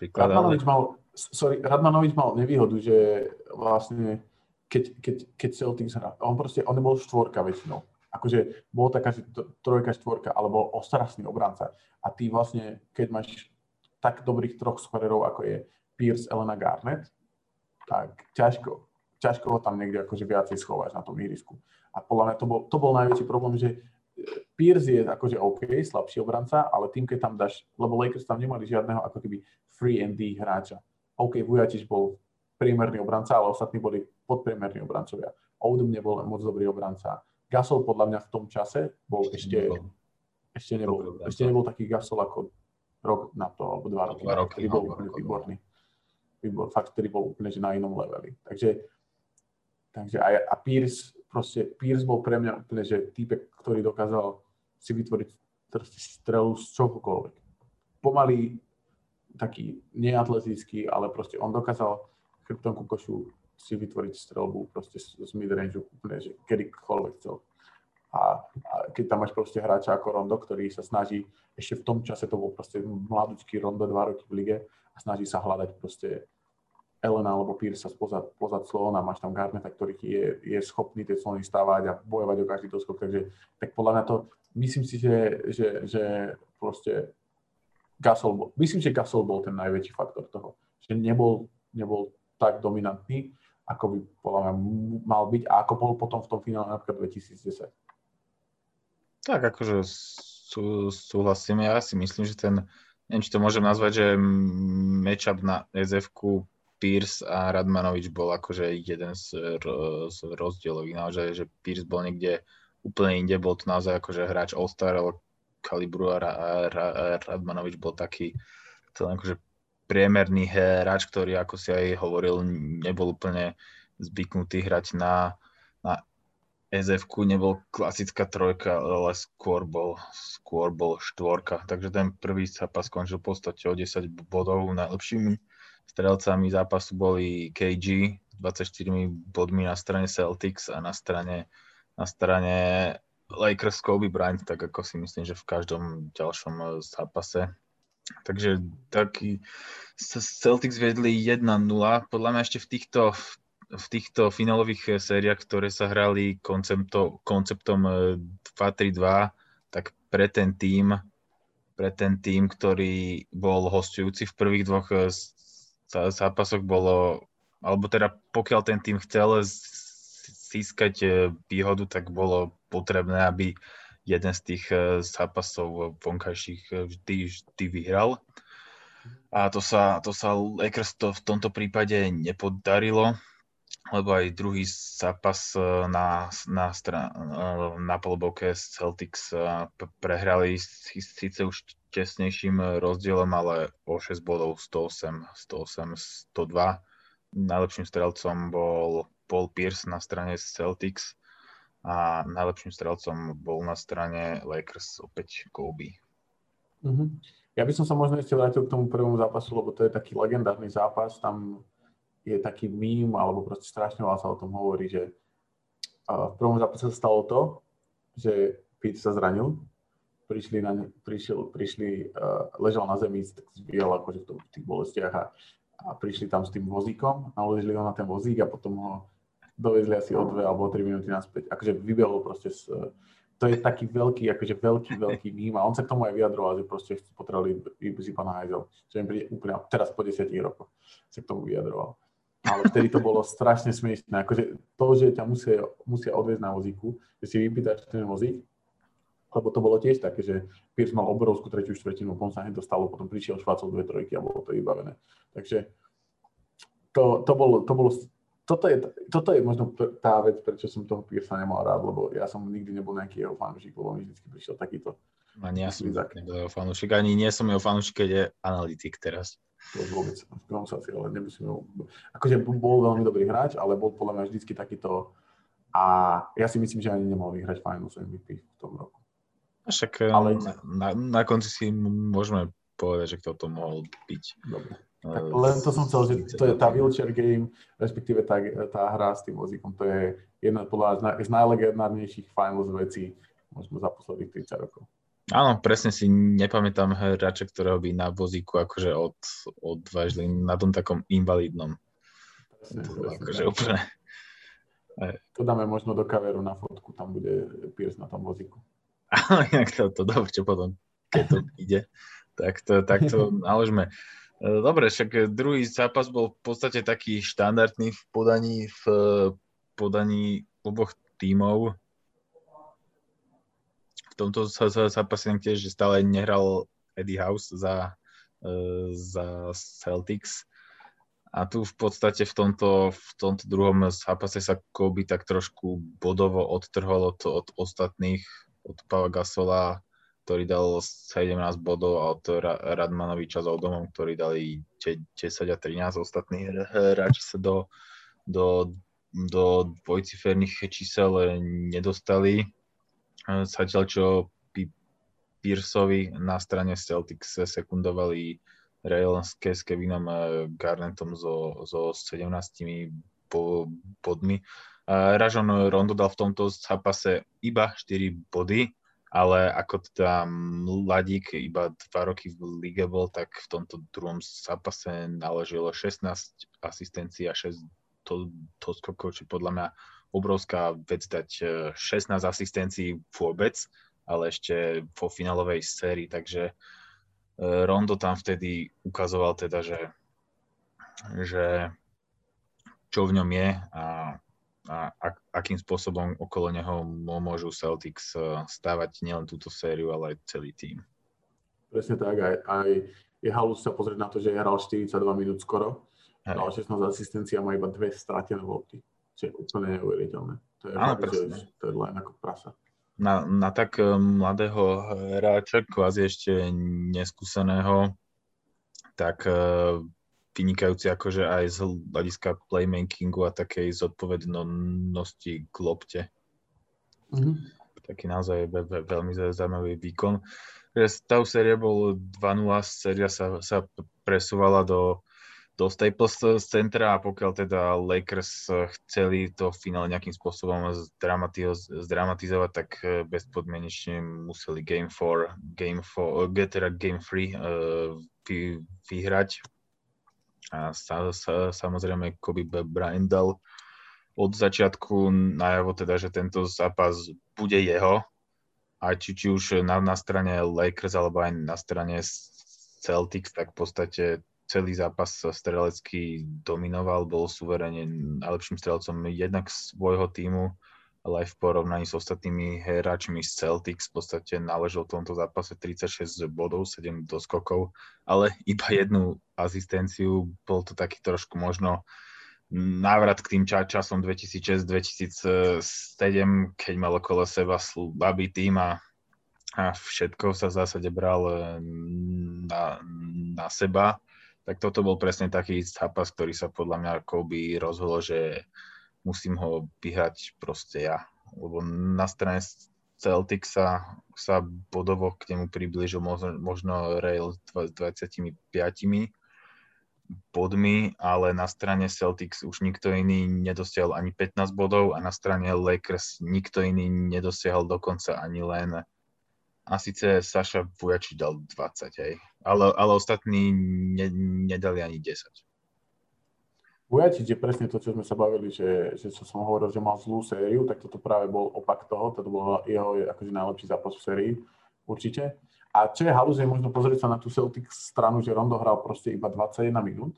Radmanovič mal, sorry, Radmanovič mal nevýhodu, že vlastne keď, keď, keď Celtics hrá, on proste, on nebol štvorka väčšinou. Akože bol taká, trojka, štvorka, alebo ostrasný obranca. A ty vlastne, keď máš tak dobrých troch skvererov, ako je Pierce, Elena Garnett, tak ťažko, ťažko ho tam niekde akože viacej schováš na tom ihrisku. A podľa mňa to bol, to bol najväčší problém, že Pierce je akože OK, slabší obranca, ale tým, keď tam dáš, lebo Lakers tam nemali žiadneho ako keby free and D hráča. OK, Vujatič bol priemerný obranca, ale ostatní boli podpriemerní obrancovia. Oudum nebol moc dobrý obranca. Gasol podľa mňa v tom čase bol ešte, nebol. ešte, nebol, ešte nebol taký Gasol ako rok na to, alebo dva roky. Dva roky, no, bol úplne výborný. Výbor, fakt, ktorý bol úplne že na inom leveli. Takže Takže aj, a Pierce, proste Pierce bol pre mňa úplne, že týpek, ktorý dokázal si vytvoriť strelu z čohokoľvek. Pomaly taký neatletický, ale proste on dokázal chrbtom ku košu si vytvoriť strelbu proste z midrange úplne, že kedykoľvek chcel. A, a keď tam máš proste hráča ako Rondo, ktorý sa snaží, ešte v tom čase to bol proste mladúčky Rondo, dva roky v lige a snaží sa hľadať proste Elena alebo Pierce sa spozad, pozad slona, máš tam Garneta, ktorý je, je schopný tie slony stávať a bojovať o každý doskok, takže tak podľa mňa to, myslím si, že, že, že proste Gasol bol, myslím, že Gasol bol ten najväčší faktor toho, že nebol, nebol tak dominantný, ako by podľa mňa mal byť a ako bol potom v tom finále napríklad 2010. Tak akože sú, súhlasím, ja si myslím, že ten, neviem, či to môžem nazvať, že matchup na sf Pierce a Radmanovič bol akože jeden z, z rozdielových, naozaj, že Pierce bol niekde úplne inde, bol to naozaj akože hráč All-Star kalibru a, Radmanovič bol taký celý akože priemerný hráč, ktorý, ako si aj hovoril, nebol úplne zvyknutý hrať na, na sf nebol klasická trojka, ale skôr bol, skôr bol štvorka. Takže ten prvý zápas skončil v podstate o 10 bodov najlepšími Strelcami zápasu boli KG 24 bodmi na strane Celtics a na strane, na strane Lakers Kobe Bryant, tak ako si myslím, že v každom ďalšom eh, zápase. Takže taký Celtics vedli 1-0. Podľa mňa ešte v týchto, v týchto finálových sériách, ktoré sa hrali koncepto, konceptom 2-3-2, eh, tak pre ten tým, pre ten tým, ktorý bol hostujúci v prvých dvoch eh, zápasoch bolo, alebo teda pokiaľ ten tým chcel získať e, výhodu, tak bolo potrebné, aby jeden z tých e, zápasov vonkajších e, vždy, vždy vyhral. A to sa, to sa Lakers to v tomto prípade nepodarilo, lebo aj druhý zápas na, na, na polobovke Celtics prehrali síce už tesnejším rozdielom, ale o 6 bodov 108, 108, 102. Najlepším strelcom bol Paul Pierce na strane Celtics a najlepším strelcom bol na strane Lakers opäť Kobe. Mm-hmm. Ja by som sa možno ešte vrátil k tomu prvému zápasu, lebo to je taký legendárny zápas. Tam je taký mím, alebo proste strašne veľa sa o tom hovorí, že v prvom zápase sa stalo to, že Pete sa zranil prišli, na ne, prišiel, prišli uh, ležal na zemi, tak zbiel akože v, v tých bolestiach a, a prišli tam s tým vozíkom, naložili ho na ten vozík a potom ho dovezli asi o dve alebo o tri minúty naspäť. Akože vybehol proste z, to je taký veľký, akože veľký, veľký mým a on sa k tomu aj vyjadroval, že proste potrebovali si pána hajzel. Čo im príde úplne, teraz po desiatich rokoch sa k tomu vyjadroval. Ale vtedy to bolo strašne smiešné. Akože to, že ťa musia, musia odviezť na vozíku, že si vypýtaš ten vozík lebo to bolo tiež také, že Pierce mal obrovskú tretiu štvrtinu, on sa hneď dostalo, potom prišiel Švácov dve trojky a bolo to vybavené. Takže to, to, bolo, to bolo, toto je, toto je možno tá vec, prečo som toho Piersa nemal rád, lebo ja som nikdy nebol nejaký jeho fanúšik, lebo mi vždy prišiel takýto. Ani ja som nebol jeho fanúšik, ani nie som jeho fanúšik, keď je analytik teraz. To vôbec, sa si, ale nemusím ho... Akože bol veľmi dobrý hráč, ale bol podľa mňa vždycky takýto a ja si myslím, že ani nemal vyhrať Finals MVP v tom roku. Však ale... na, na, na konci si môžeme povedať, že kto to mohol byť. Dobre. Tak len to som chcel, že to je tá wheelchair game, respektíve tá, tá hra s tým vozíkom, to je jedna podľa z najlegendárnejších finals vecí možno za posledných 30 rokov. Áno, presne si nepamätám hráča, ktorého by na vozíku akože od, odvážili na tom takom invalidnom. Presne, to presne, akože úplne. To dáme možno do kaveru na fotku, tam bude Pierce na tom vozíku. Ale inak to, to dobre, čo potom, keď to ide, tak to, tak to naložme. E, dobre, však druhý zápas bol v podstate taký štandardný v podaní, v podaní oboch tímov. V tomto zápase tiež že stále nehral Eddie House za, e, za Celtics. A tu v podstate v tomto, v tomto druhom zápase sa Kobe tak trošku bodovo odtrhol od, od ostatných od Pava Gasola, ktorý dal 17 bodov a od Radmanoviča s Odomom, ktorí dali 10 a 13. Ostatní hráči sa do, do, do dvojciferných čísel nedostali. Zatiaľ, čo Pearsovi na strane Celtics sekundovali Railske s Kevinom Garnettom so, so 17 bodmi. Rajon Rondo dal v tomto zápase iba 4 body ale ako teda mladík iba dva roky v lige bol, tak v tomto druhom zápase naložilo 16 asistencií a 6 to, to skokov, či podľa mňa obrovská vec dať 16 e, asistencií vôbec, ale ešte vo finálovej sérii, takže e, Rondo tam vtedy ukazoval teda, že, že čo v ňom je a, a, a akým spôsobom okolo neho môžu Celtics e, stávať nielen túto sériu, ale aj celý tým. Presne tak, aj, aj je halus sa pozrieť na to, že hral 42 minút skoro, Hej. dal 16 asistencií a má iba dve stratené volty. Čo je úplne neuveriteľné. To je, Áno, fakt, že, to je len ako prasa na, na tak eh, mladého hráča, kvázi ešte neskúseného, tak eh, vynikajúci akože aj z hľadiska playmakingu a takej zodpovednosti k lopte. Mm-hmm. Taký naozaj ve, ve, veľmi zaujímavý výkon. Stav série bol 2-0, séria sa, sa presúvala do do Staples centra a pokiaľ teda Lakers chceli to finále nejakým spôsobom zdramatizovať, tak eh, bezpodmienečne museli Game 4, Game 4, eh, teda Game 3 uh, eh, vy, vyhrať. A sa, sa, samozrejme Kobe Bryant dal od začiatku najavo teda, že tento zápas bude jeho, a či, či už na, na strane Lakers alebo aj na strane Celtics, tak v podstate celý zápas strelecký dominoval, bol suverene najlepším strelcom jednak svojho týmu, ale aj v porovnaní s ostatnými hráčmi z Celtics v podstate naležel v tomto zápase 36 bodov, 7 doskokov, ale iba jednu asistenciu. Bol to taký trošku možno návrat k tým časom 2006-2007, keď mal okolo seba slabý tým a, a všetko sa v zásade bral na, na seba tak toto bol presne taký zápas, ktorý sa podľa mňa Kobe rozhodol, že musím ho vyhrať proste ja. Lebo na strane Celtic sa, sa bodovo k nemu priblížil možno, možno Rail s 25 bodmi, ale na strane Celtics už nikto iný nedosiahol ani 15 bodov a na strane Lakers nikto iný nedosiahol dokonca ani len a síce Saša Vujači dal 20, hej. Ale, ale ostatní ne, nedali ani 10. Vujačič je presne to, čo sme sa bavili, že, že čo som hovoril, že mal zlú sériu, tak toto práve bol opak toho, toto bol jeho akože najlepší zápas v sérii, určite. A čo je halúz, je možno pozrieť sa na tú Celtic stranu, že Rondo hral proste iba 21 minút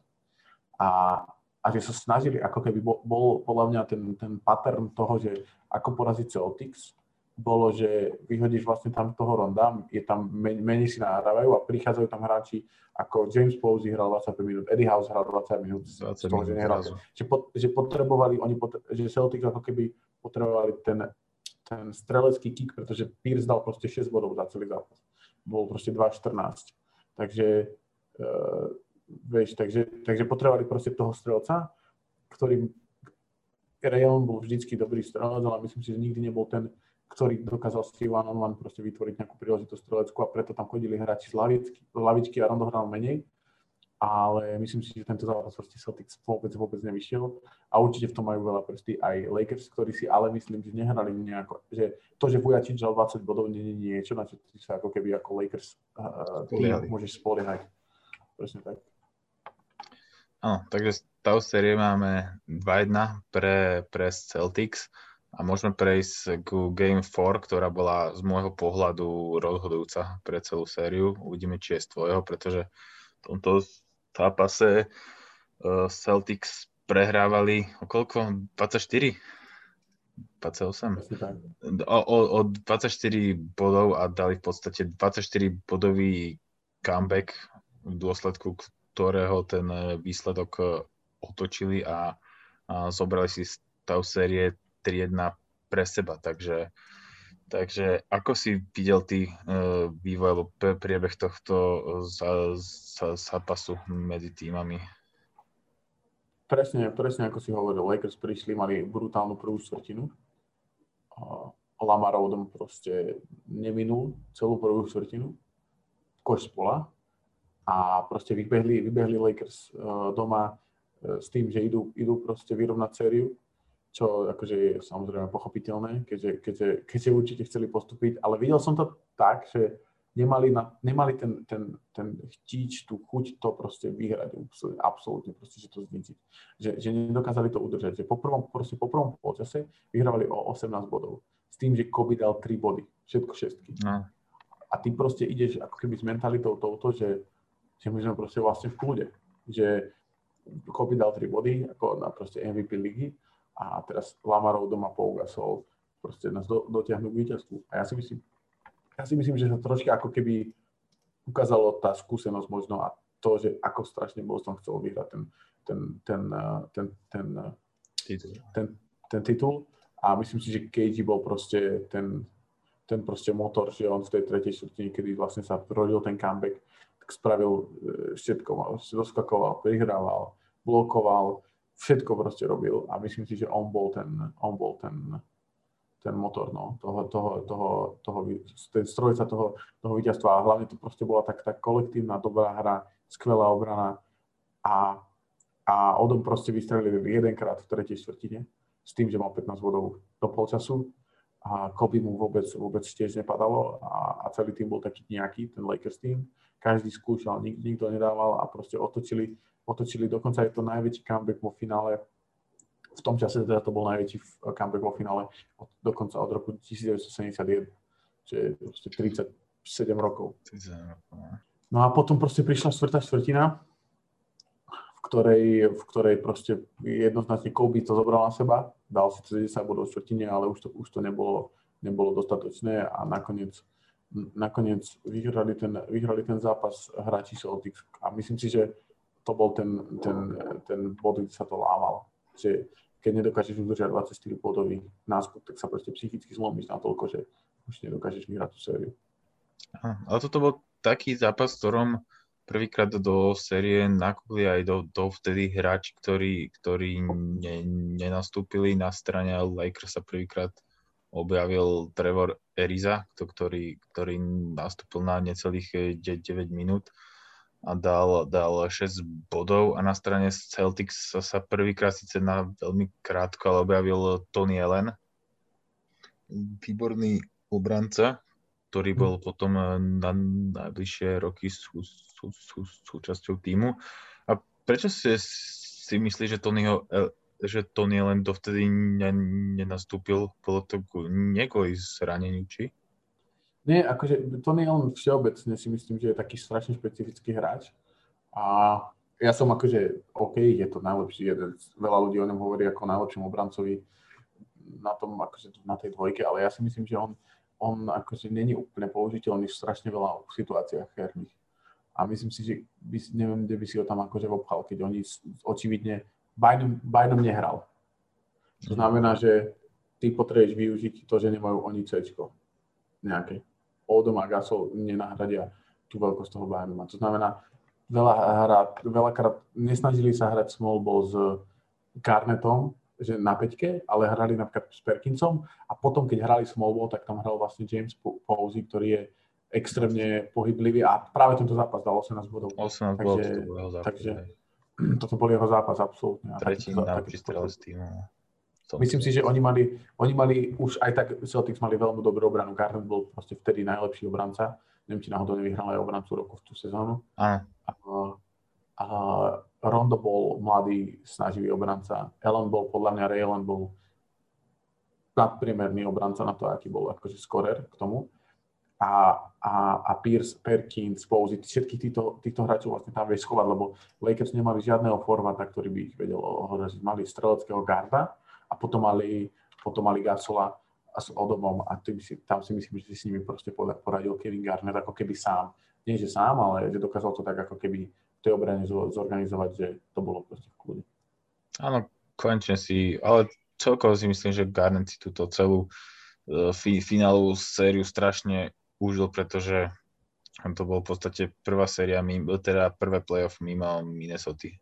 a, a že sa snažili, ako keby bol, bol podľa mňa ten, ten pattern toho, že ako poraziť Celtics, bolo, že vyhodíš vlastne tam toho ronda, je tam, men, menej si nahrávajú a prichádzajú tam hráči ako James Posey hral 25 minút, Eddie House hral 20 minút 20 z toho, že nehral. Že, pot, že potrebovali, oni potre, že Celtic ako keby potrebovali ten, ten strelecký kick, pretože Pierce dal proste 6 bodov za celý zápas. Bol proste 2-14. Takže, uh, vieš, takže, takže potrebovali proste toho strelca, ktorý Rayon bol vždycky dobrý strelec, ale myslím si, že nikdy nebol ten, ktorý dokázal si one on one proste vytvoriť nejakú príležitosť strelecku a preto tam chodili hráči z lavičky, lavičky a Rondo hral menej. Ale myslím si, že tento zápas proste Celtics vôbec, vôbec nevyšiel a určite v tom majú veľa prsty aj Lakers, ktorí si ale myslím, že nehrali nejako, že to, že Vujačič dal 20 bodov, nie je niečo, na čo ty sa ako keby ako Lakers uh, môžeš spoliehať. Presne tak. Áno, takže stav série máme 2-1 pre, pre Celtics a môžeme prejsť ku Game 4, ktorá bola z môjho pohľadu rozhodujúca pre celú sériu. Uvidíme, či je z tvojho, pretože v tomto zápase uh, Celtics prehrávali o koľko? 24? 28? O, o, o 24 bodov a dali v podstate 24 bodový comeback v dôsledku ktorého ten výsledok e, otočili a, a zobrali si stav série 3-1 pre seba. Takže, takže ako si videl ty uh, vývoj alebo priebeh tohto zápasu medzi týmami? Presne, presne ako si hovoril, Lakers prišli, mali brutálnu prvú štvrtinu. Lamar Odom proste neminul celú prvú štvrtinu, koš spola a proste vybehli, vybehli Lakers uh, doma s tým, že idú, idú proste vyrovnať sériu čo akože je samozrejme pochopiteľné, keďže, keďže, keďže určite chceli postúpiť, ale videl som to tak, že nemali, na, nemali ten, ten, ten chtíč, tú chuť to proste vyhrať, absolútne proste, že to zničiť. Že, že nedokázali to udržať, že po prvom, proste po prvom počase vyhrávali o 18 bodov. S tým, že Kobe dal 3 body, všetko šestky. No. A ty proste ideš ako keby s mentalitou touto, že, že my sme proste vlastne v kľude. Že Kobe dal 3 body ako na proste MVP ligy a teraz Lamarov doma Pau Gasol proste nás do, dotiahnu k víťazstvu. A ja si myslím, ja si myslím, že sa troška ako keby ukázalo tá skúsenosť možno a to, že ako strašne Boston chcel vyhrať ten, ten, ten, ten, ten, titul. ten, ten titul. A myslím si, že KG bol proste ten, ten proste motor, že on v tej tretej štvrtine, kedy vlastne sa rodil ten comeback, tak spravil e, všetko, doskakoval, prihrával, blokoval, všetko proste robil a myslím si, že on bol ten, on bol ten, ten motor, no, toho, toho, toho, toho, ten strojca toho, toho víťazstva a hlavne to proste bola tak, tak kolektívna, dobrá hra, skvelá obrana a, a Odom proste vystrelili jedenkrát v tretej štvrtine s tým, že mal 15 bodov do polčasu a Kobe mu vôbec, vôbec tiež nepadalo a, a celý tým bol taký nejaký, ten Lakers tým. Každý skúšal, nik, nikto nedával a proste otočili otočili, dokonca je to najväčší comeback vo finále. V tom čase teda to bol najväčší comeback vo finále od, dokonca od roku 1971, čiže proste 37 rokov. No. no a potom proste prišla štvrtá štvrtina, v ktorej, v ktorej proste jednoznačne Kobe to zobral na seba, dal si 10 bodov v štvrtine, ale už to, už to nebolo, nebolo dostatočné a nakoniec nakoniec vyhrali ten, vyhrali ten zápas hráči Celtics a myslím si, že to bol ten, ten, ten bod, kde sa to lával. Že keď nedokážeš udržať 24 bodový náskok, tak sa proste psychicky zlomíš na toľko, že už nedokážeš vyhrať tú sériu. Ale toto bol taký zápas, v ktorom prvýkrát do série nakúpili aj do, do vtedy hráči, ktorí, ktorí ne, nenastúpili na strane Lakers sa prvýkrát objavil Trevor Eriza, ktorý, ktorý nastúpil na necelých 9 minút a dal, dal 6 bodov a na strane Celtics sa, sa prvýkrát síce na veľmi krátko, ale objavil Tony Allen, výborný obranca, ktorý bol hm. potom na najbližšie roky sú, sú, sú, súčasťou týmu. A prečo si, si myslíš, že Tonyho, že Tony Allen dovtedy nenastúpil? Bolo to nie kvôli zraneniu, či? Nie, akože Tony Allen všeobecne si myslím, že je taký strašne špecifický hráč. A ja som akože, OK, je to najlepší, jeden, veľa ľudí o ňom hovorí ako najlepším obrancovi na tom, akože na tej dvojke, ale ja si myslím, že on, on akože není úplne použiteľný v strašne veľa situáciách herných. A myslím si, že by, neviem, kde by si ho tam akože obchal, keď oni očividne Biden, Biden nehral. To znamená, že ty potrebuješ využiť to, že nemajú oni C nejaké. Odom a Gasol nenahradia tú veľkosť toho Bayernuma. To znamená, veľa hrát, veľakrát nesnažili sa hrať small ball s Garnetom, že na peťke, ale hrali napríklad s Perkinsom a potom, keď hrali small ball, tak tam hral vlastne James Posey, ktorý je extrémne pohyblivý a práve tento zápas dal 18 bodov. 18 bodov, to bol jeho zápas. Takže, toto bol jeho zápas, absolútne. Tretí najlepší strel z týmu. Myslím si, že oni mali, oni mali už aj tak, Celtics mali veľmi dobrú obranu. Garnet bol proste vtedy najlepší obranca. Neviem, či náhodou nevyhral aj obrancu roku v tú sezónu. A, a Rondo bol mladý, snaživý obranca. Ellen bol, podľa mňa Ray Allen bol nadpriemerný obranca na to, aký bol akože skorer k tomu. A, a, a Pierce, Perkins, Posey, všetkých týchto, týchto hráčov vlastne tam vieš schovať, lebo Lakers nemali žiadneho forwarda, ktorý by ich vedel ohroziť. Mali streleckého garda, a potom mali, potom mali Gasola s Odomom a tým si, tam si myslím, že si s nimi proste poradil Kevin Garnett ako keby sám. Nie, že sám, ale že dokázal to tak ako keby v tej obrane zorganizovať, že to bolo proste v kľude. Áno, konečne si, ale celkovo si myslím, že Garnett si túto celú uh, fi, finálovú sériu strašne užil, pretože to bol v podstate prvá séria, teda prvé playoff mimo Minnesota.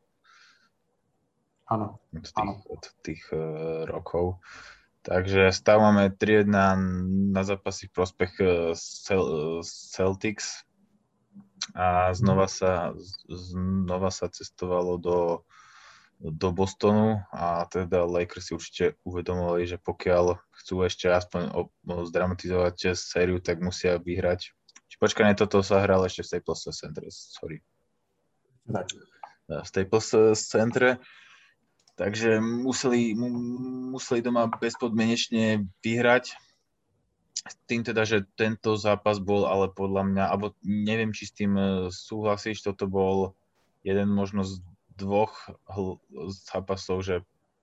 Áno. Od tých, áno. Od tých uh, rokov. Takže stávame 3-1 na zápasy v prospech Cel, uh, Celtics a znova sa, znova sa cestovalo do, do Bostonu a teda Lakers si určite uvedomovali, že pokiaľ chcú ešte aspoň zdramatizovať sériu, tak musia vyhrať. Či počkaj, toto sa hral ešte v Staples Center, sorry. Tak. V Staples Centre, takže museli, museli doma bezpodmienečne vyhrať. Tým teda, že tento zápas bol ale podľa mňa, alebo neviem, či s tým e, súhlasíš, toto bol jeden možno z dvoch zápasov, že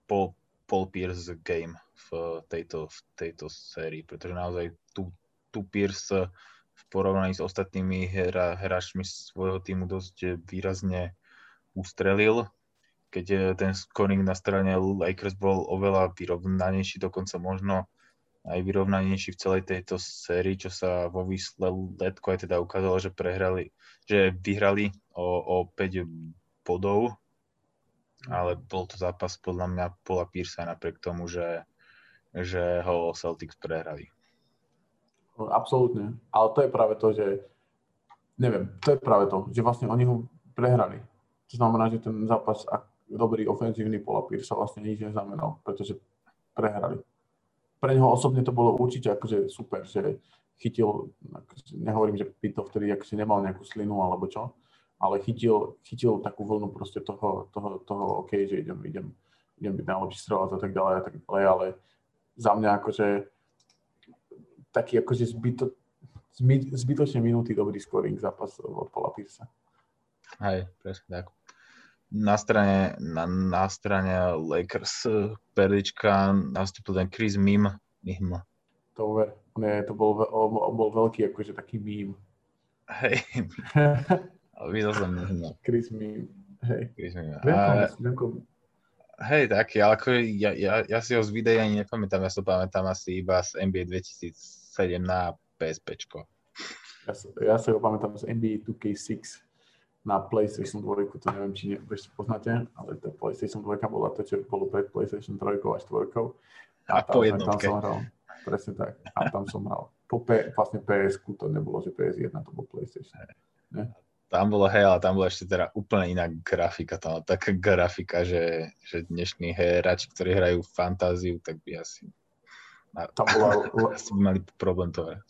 Paul, Paul Pierce game v tejto, v tejto sérii, pretože naozaj tu, tu Pierce v porovnaní s ostatnými hra, hráčmi svojho týmu dosť výrazne ustrelil, keď eh, ten scoring na strane Lakers bol oveľa vyrovnanejší, dokonca možno aj vyrovnanejší v celej tejto sérii, čo sa vo výsledku aj teda ukázalo, že prehrali, že vyhrali o, o 5 bodov ale bol to zápas podľa mňa Paula Piersa napriek tomu, že, že ho Celtics prehrali. Absolútne. Ale to je práve to, že neviem, to je práve to, že vlastne oni ho prehrali. To znamená, že ten zápas, ak dobrý ofenzívny Paula Piersa vlastne nič neznamenal, pretože prehrali. Pre neho osobne to bolo určite akože super, že chytil, akože nehovorím, že to vtedy akože nemal nejakú slinu alebo čo, ale chytil, chytil takú vlnu proste toho, toho, toho OK, že idem, idem, idem byť najlepší strelec a tak ďalej a tak ďalej, ale za mňa akože taký akože zbyto, zby, zbytočne minúty dobrý scoring zápas od Paula Piersa. Hej, presne tak. Na strane, na, na strane Lakers perlička nastúpil ten Chris Mim. Mim. To ver, nie, to bol, bol, bol veľký akože taký mím. Hej. Videl som no. Chris Meme. Hej. Chris Meme. A... Hej, taký, ale ako ja, ja, ja si ho z videa ani nepamätám, ja si pamätám asi iba z NBA 2007 na PSP. Ja, ja si ho pamätám z NBA 2K6 na PlayStation 2, to neviem, či ne, ešte poznáte, ale to PlayStation 2 bola to, čo bolo pred PlayStation 3 a 4. A, a po jednotke. Tam som hral, presne tak. A tam som hral. Po P, vlastne ps to nebolo, že PS1, to bol PlayStation. Ne? tam bolo hej, ale tam bola ešte teda úplne iná grafika. Tam taká grafika, že, že dnešní hráči, ktorí hrajú fantáziu, tak by asi, tam bola, asi mali problém to hrať.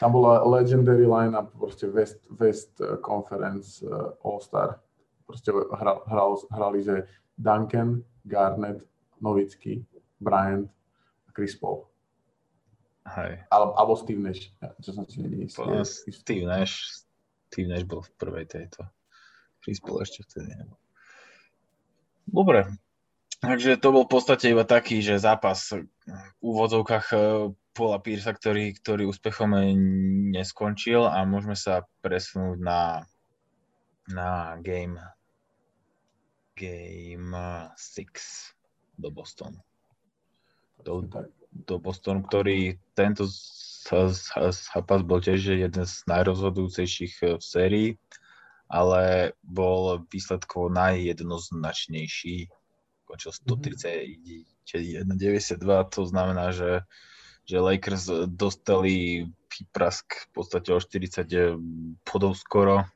Tam bola legendary line-up, proste West, West eh, Conference uh, All-Star. Proste hral, hral, hrali, že Duncan, Garnett, Novický, Bryant a Chris Paul. Hej. Alebo, alebo Steve Nash, čo som si není Steve Nash, tým, než bol v prvej tejto. Chris Paul ešte vtedy nebol. Dobre, takže to bol v podstate iba taký, že zápas v úvodzovkách eh, Paula Piersa, ktorý, ktorý úspechom neskončil a môžeme sa presunúť na, na game game 6 do Bostonu. Do, do Bostonu, ktorý tento zápas bol tiež jeden z najrozhodujúcejších eh, v sérii, ale bol výsledkovo najjednoznačnejší. Končil 131-92, to znamená, že, že Lakers dostali výprask v podstate o 40 bodov skoro.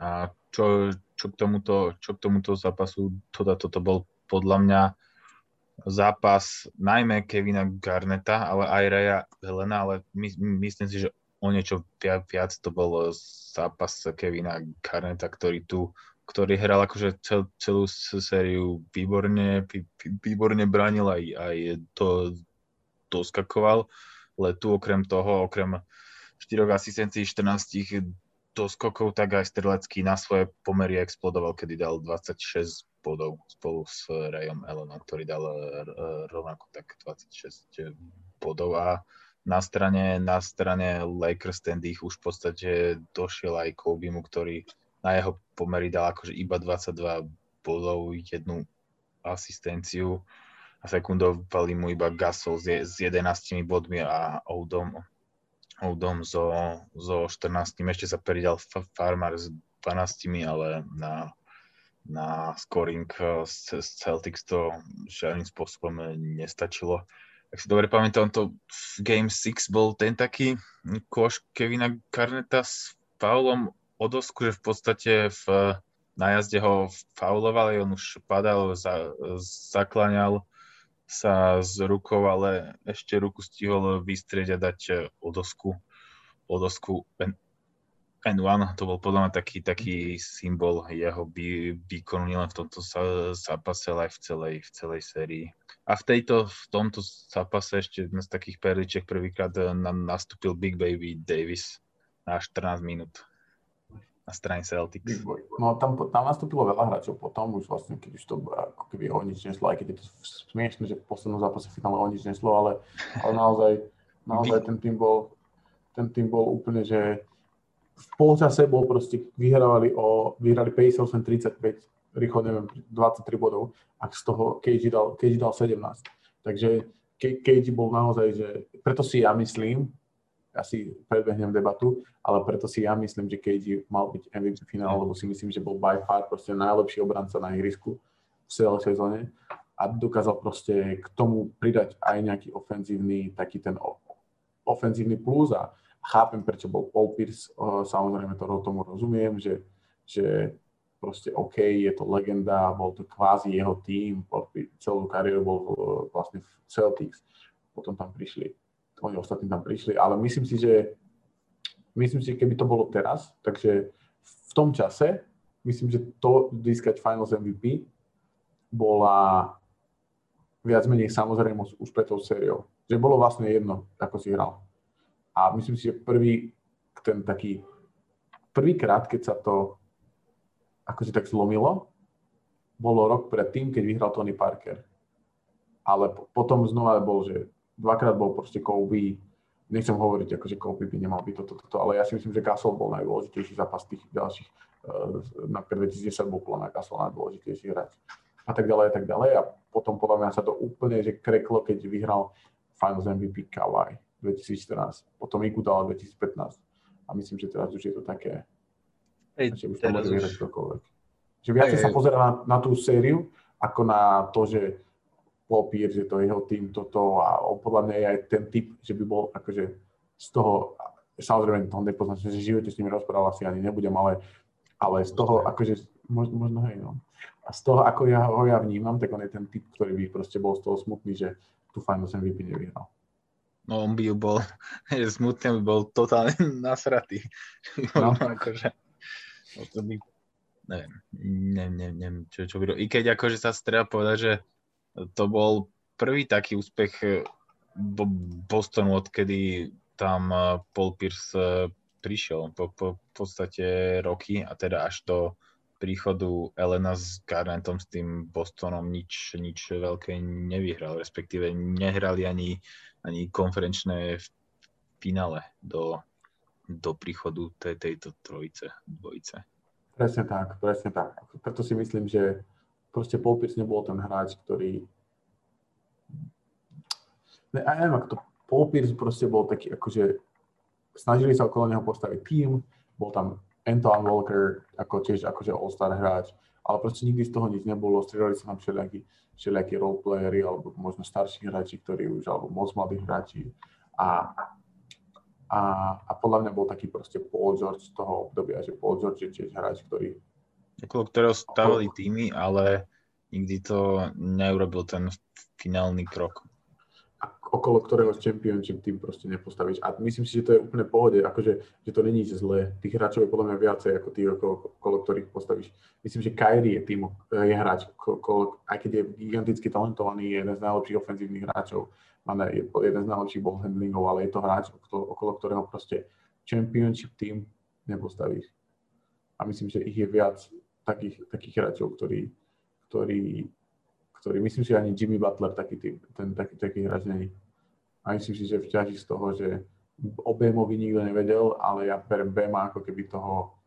A čo, čo, k tomuto, čo k tomuto zápasu, teda toto bol podľa mňa zápas najmä Kevina Garneta, ale aj Raya Helena, ale my, myslím si, že o niečo viac, viac to bol zápas Kevina Garneta, ktorý tu ktorý hral akože cel, celú sériu výborne, výborne bránil aj, aj to doskakoval, ale tu okrem toho, okrem 4 asistencií, 14 doskokov, tak aj strelecký na svoje pomery explodoval, kedy dal 26 bodov spolu s Rayom Ellenom, ktorý dal eh, rovnako tak 26 bodov. A na strane, na strane Lakers ten dých už v podstate došiel aj Kobimu, ktorý na jeho pomery dal akože iba 22 bodov, jednu asistenciu sekundovali mu iba Gasol s, s 11 bodmi a Oudom, Oudom zo, zo 14. Ešte sa pridal Farmer s 12, ale na na scoring z eh, Celtics to žiadnym spôsobom nestačilo. Ak si dobre pamätám, to v Game 6 bol ten taký koš Kevina Garneta s faulom o dosku, že v podstate v, na jazde ho faulovali, on už padal, za, zaklaňal sa s rukou, ale ešte ruku stihol vystrieť a dať e, o dosku, o dosku N1, to bol podľa mňa taký, taký symbol jeho by, výkonu nielen v tomto zápase, ale aj v celej, v celej sérii. A v, tejto, v tomto zápase ešte z takých perličiek prvýkrát e, nastúpil Big Baby Davis na 14 minút na strane Celtics. No tam, tam nastúpilo veľa hráčov potom, už vlastne, keď už to ako keby o nič neslo, aj keď je to smiešne, že v poslednom zápase finále o nič neslo, ale, ale naozaj, naozaj ten tým bol, ten tým bol úplne, že v polčase bol proste, vyhrávali o, vyhrali 58-35, rýchlo neviem, 23 bodov, a z toho KG dal, KG dal 17. Takže KG bol naozaj, že preto si ja myslím, asi predbehnem debatu, ale preto si ja myslím, že KG mal byť MVP finále, lebo si myslím, že bol by far proste najlepší obranca na ihrisku v celej sezóne a dokázal proste k tomu pridať aj nejaký ofenzívny, taký ten ofenzívny plus a chápem, prečo bol Paul Pierce, samozrejme to tomu rozumiem, že, že proste OK, je to legenda, bol to kvázi jeho tým, celú kariéru bol vlastne v Celtics, potom tam prišli oni ostatní tam prišli, ale myslím si, že myslím si, keby to bolo teraz, takže v tom čase, myslím, že to získať Finals MVP bola viac menej samozrejmosť už pre tou sériou. Že bolo vlastne jedno, ako si hral. A myslím si, že prvý, ten taký, prvýkrát, keď sa to akože tak zlomilo, bolo rok predtým, keď vyhral Tony Parker. Ale potom znova bol, že dvakrát bol proste Kobe, nechcem hovoriť, ako že Kobe by nemal byť toto, toto, ale ja si myslím, že Gasol bol najdôležitejší zápas tých ďalších, uh, na 2010 bol podľa mňa Gasol najdôležitejší hráč. A tak ďalej a tak ďalej. A potom podľa mňa sa to úplne že kreklo, keď vyhral Finals MVP Kawhi 2014, potom Iguodala 2015 a myslím, že teraz už je to také, Hej, že už to môže vyhrať čokoľvek. Že viac sa pozera na, na tú sériu, ako na to, že Pierce, že to je jeho tým, toto a podľa mňa je aj ten typ, že by bol akože z toho, samozrejme to nepoznám, že v živote s ním rozprával asi ani nebudem, ale, ale z toho akože, možno, možno hej, no. A z toho, ako ja ho ja vnímam, tak on je ten typ, ktorý by proste bol z toho smutný, že tú Finals MVP nevyhral. No on by ju bol, smutný by bol totálne nasratý. No. akože, no to by, neviem, neviem, neviem, neviem čo, čo by, i keď akože sa treba povedať, že to bol prvý taký úspech eh, Bostonu, odkedy tam eh, Paul Pierce eh, prišiel po, po podstate roky a teda až do príchodu Elena s Garnettom s tým Bostonom nič, nič veľké nevyhral, respektíve nehrali ani, ani konferenčné finále do, do príchodu tej, tejto trojice, dvojice. Presne tak, presne tak. Preto si myslím, že proste Paul Pierce nebol ten hráč, ktorý... Ne, ja neviem, ako to... Paul Pierce proste bol taký, akože snažili sa okolo neho postaviť tým, bol tam Anton Walker, ako tiež akože all-star hráč, ale proste nikdy z toho nič nebolo, striedali sa tam všelijakí, všelijakí roleplayery, alebo možno starší hráči, ktorí už, alebo moc mladí hráči. A, a, a podľa mňa bol taký proste Paul George z toho obdobia, že Paul George je tiež hráč, ktorý okolo ktorého stavili týmy, ale nikdy to neurobil ten finálny krok. Okolo ktorého championship tým proste nepostavíš. A myslím si, že to je úplne pohode, akože, že to není zlé. Tých hráčov je podľa mňa viacej ako tých, okolo, okolo ktorých postavíš. Myslím, že Kyrie je tým, je hráč, okolo, aj keď je giganticky talentovaný, je jeden z najlepších ofenzívnych hráčov, má je jeden z najlepších ball handlingov, ale je to hráč, okolo ktorého proste championship tým nepostavíš. A myslím, že ich je viac takých, takých hráčov, ktorí, ktorí, ktorí, myslím si, že ani Jimmy Butler taký, tým, ten, taký, taký hráč není. A myslím si, že vťaží z toho, že o Bémovi nikto nevedel, ale ja berem Béma ako keby toho,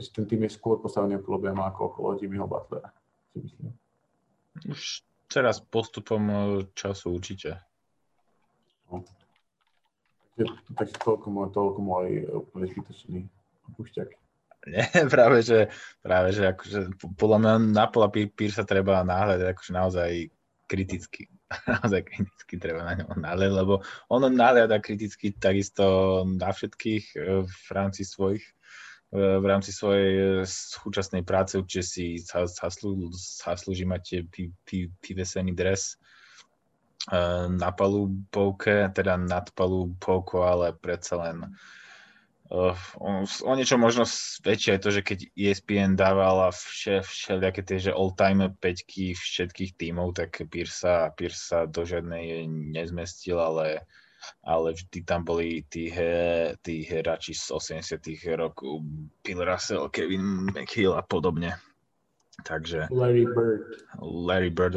že ten tým je skôr postavený okolo Béma ako okolo Jimmyho Butlera, si myslím. Už teraz postupom e, času určite. No. Takže, takže toľko môj, toľko môj úplne zbytočný pušťak. Nie, práve že, práve, že akože, podľa mňa na pola pír sa treba náhľadať akože naozaj kriticky. naozaj kriticky treba na ňo náhľadať, lebo on náhľada kriticky takisto na všetkých e, v rámci svojich v rámci svojej súčasnej práce, určite si zaslúži mať vyvesený dres na palubovke, teda nad palubovkou, ale predsa len uh, o niečo možno väčšie je to, že keď ESPN dávala vše, všelijaké tie, že all-time peťky všetkých tímov, tak Pirsa, Pirsa do žiadnej nezmestil, ale, ale vždy tam boli tí, he, tí hráči z 80 rokov, Bill Russell, Kevin McHale a podobne. Takže... Larry Bird. Larry Bird,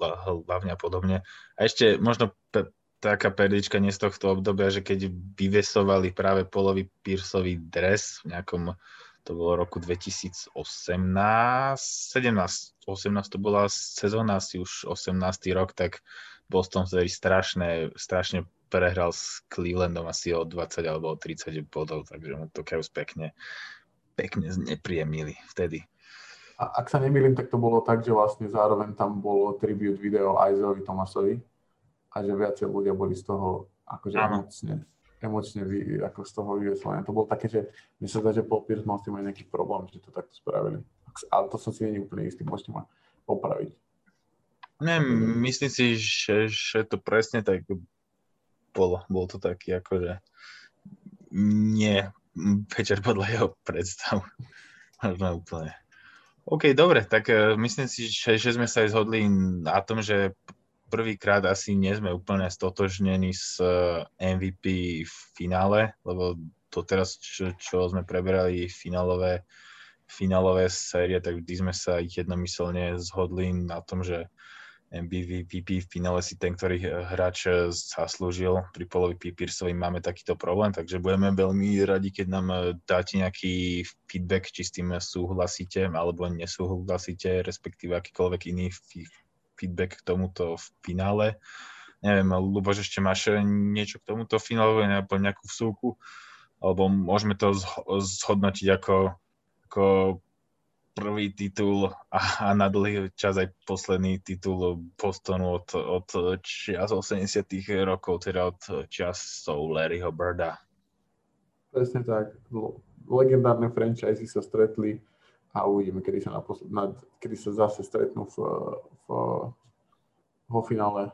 hlavne a podobne. A ešte možno taká perlička nie z tohto obdobia, že keď vyvesovali práve polový Pearsovi dres v nejakom, to bolo roku 2018, 17, 18 to bola sezóna, asi už 18. rok, tak Boston vtedy strašne, strašne prehral s Clevelandom asi o 20 alebo o 30 bodov, takže mu to Cavs pekne, pekne znepríjemnili vtedy. A ak sa nemýlim, tak to bolo tak, že vlastne zároveň tam bolo tribute video Aizovi Tomasovi, a že viacej ľudia boli z toho akože emocne, emocne vy, ako z toho vyveslenia. To bolo také, že mi sa zdá, že Paul Pierce mal s tým aj nejaký problém, že to takto spravili. Ale to som si není úplne istý, môžete ma opraviť. Ne, myslím si, že, že to presne tak bolo. Bol to taký akože nie večer podľa jeho predstav. Možno úplne. OK, dobre, tak uh, myslím si, že, že sme sa aj zhodli na tom, že prvýkrát asi nie sme úplne stotožnení s eh, MVP v finále, lebo to teraz, čo, čo sme preberali finálové, finálové série, tak vždy sme sa jednomyselne zhodli na tom, že MVP v finále si ten, ktorý hráč zaslúžil. Pri Polovi Pierceovi máme takýto problém, takže budeme veľmi radi, keď nám dáte nejaký feedback, či s tým súhlasíte alebo nesúhlasíte, respektíve akýkoľvek iný feedback k tomuto v finále. Neviem, Luboš, ešte máš niečo k tomuto finále, alebo nejakú vsúku? Alebo môžeme to zhodnotiť ako, ako prvý titul a, a na dlhý čas aj posledný titul Bostonu od, od čias 80 rokov, teda od časov Larryho Birda. Presne tak. Legendárne franchise sa stretli a uvidíme, kedy sa, naposled, na, kedy sa zase stretnú v, v, vo finále.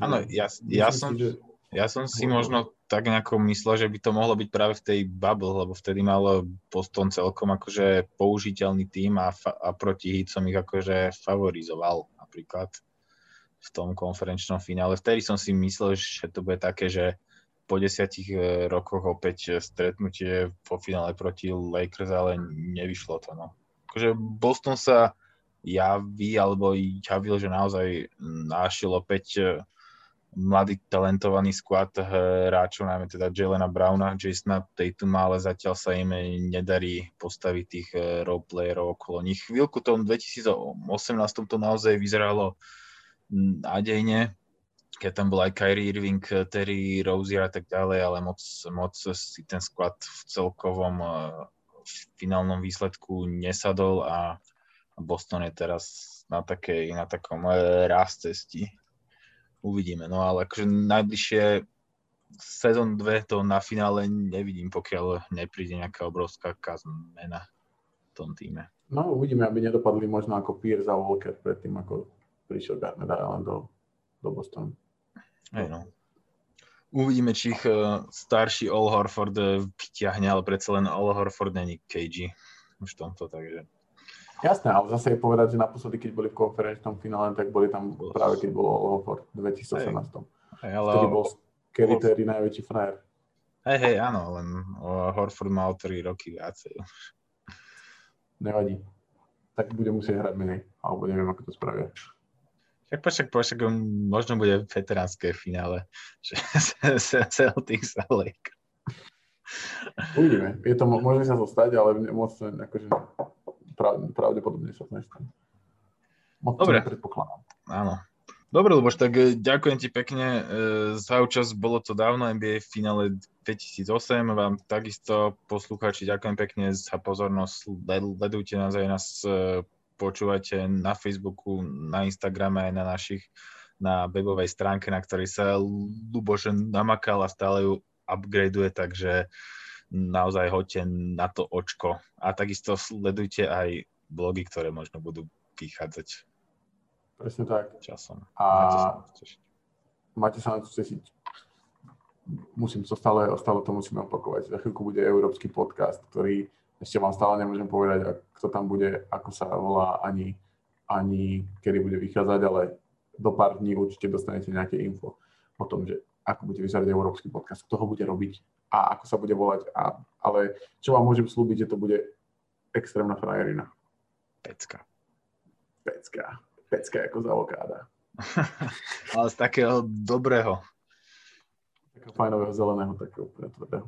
Áno, ja, ja, som, si, že... ja som si možno tak nejako myslel, že by to mohlo byť práve v tej bubble, lebo vtedy mal Boston celkom akože použiteľný tým a, fa, a proti Hitsom ich akože favorizoval napríklad v tom konferenčnom finále. Vtedy som si myslel, že to bude také, že po desiatich e, rokoch opäť stretnutie po finále proti Lakers, ale nevyšlo to. No. Akože Boston sa javí, alebo javil, že naozaj našiel opäť e, mladý talentovaný squad hráčov, najmä teda Jelena Browna, Jasona Tatuma, ale zatiaľ sa im nedarí postaviť tých e, roleplayerov okolo nich. Chvíľku tom 2018 to naozaj vyzeralo nádejne, keď tam bol aj Kyrie Irving, Terry Rozier a tak ďalej, ale moc, moc si ten sklad v celkovom uh, v finálnom výsledku nesadol a Boston je teraz na, takej, na takom uh, rast cesti. Uvidíme, no ale akože najbližšie sezón 2 to na finále nevidím, pokiaľ nepríde nejaká obrovská zmena v tom týme. No uvidíme, aby nedopadli možno ako Pierce a Walker predtým, ako prišiel Garner Allen do, do Bostonu. Hej, no. Uvidíme, či ich uh, starší All Horford uh, vyťahne, ale predsa len All Horford není KG už v tomto, takže... Jasné, ale zase je povedať, že naposledy, keď boli v konferenčnom finále, tak boli tam práve keď bol All Horford v 2018. Hej, ale... Vtedy bol Kerry Terry najväčší frajer. Hej, hej, áno, len Horford mal 3 roky viacej. Nevadí. Tak bude musieť hrať menej, alebo neviem, ako to spravia. Tak počak, počak, možno bude veteránske finále, Celtics a Lake. Uvidíme. Je to, môže sa to stať, ale moc akože pravdepodobne sa to nestane. Moc Dobre. predpokladám. Áno. Dobre, Luboš, tak e, ďakujem ti pekne e, za účasť. Bolo to dávno NBA v finále 2008. Vám takisto poslucháči ďakujem pekne za pozornosť. Ledujte nás aj nás e, počúvate na Facebooku, na Instagrame aj na našich, na webovej stránke, na ktorej sa Luboš namakal a stále ju upgradeuje, takže naozaj hoďte na to očko. A takisto sledujte aj blogy, ktoré možno budú vychádzať. Presne tak. Časom. A máte sa na to tešiť. Máte sa na to tešiť. Musím to stále, stále to musím opakovať. Za chvíľku bude európsky podcast, ktorý ešte vám stále nemôžem povedať, kto tam bude, ako sa volá, ani, ani kedy bude vychádzať, ale do pár dní určite dostanete nejaké info o tom, že ako bude vyzerať európsky podcast, kto ho bude robiť a ako sa bude volať. A, ale čo vám môžem slúbiť, že to bude extrémna frajerina. Pecka. Pecka. Pecka ako z avokáda. ale z takého dobrého. Takého fajnového zeleného, takého tvrdého.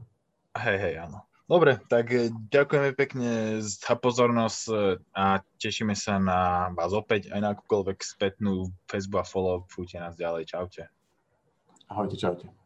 Hej, hej, áno. Dobre, tak eh, ďakujeme pekne za pozornosť eh, a tešíme sa na vás opäť aj na akúkoľvek spätnú Facebook a follow. Fújte nás ďalej. Čaute. Ahojte, čaute.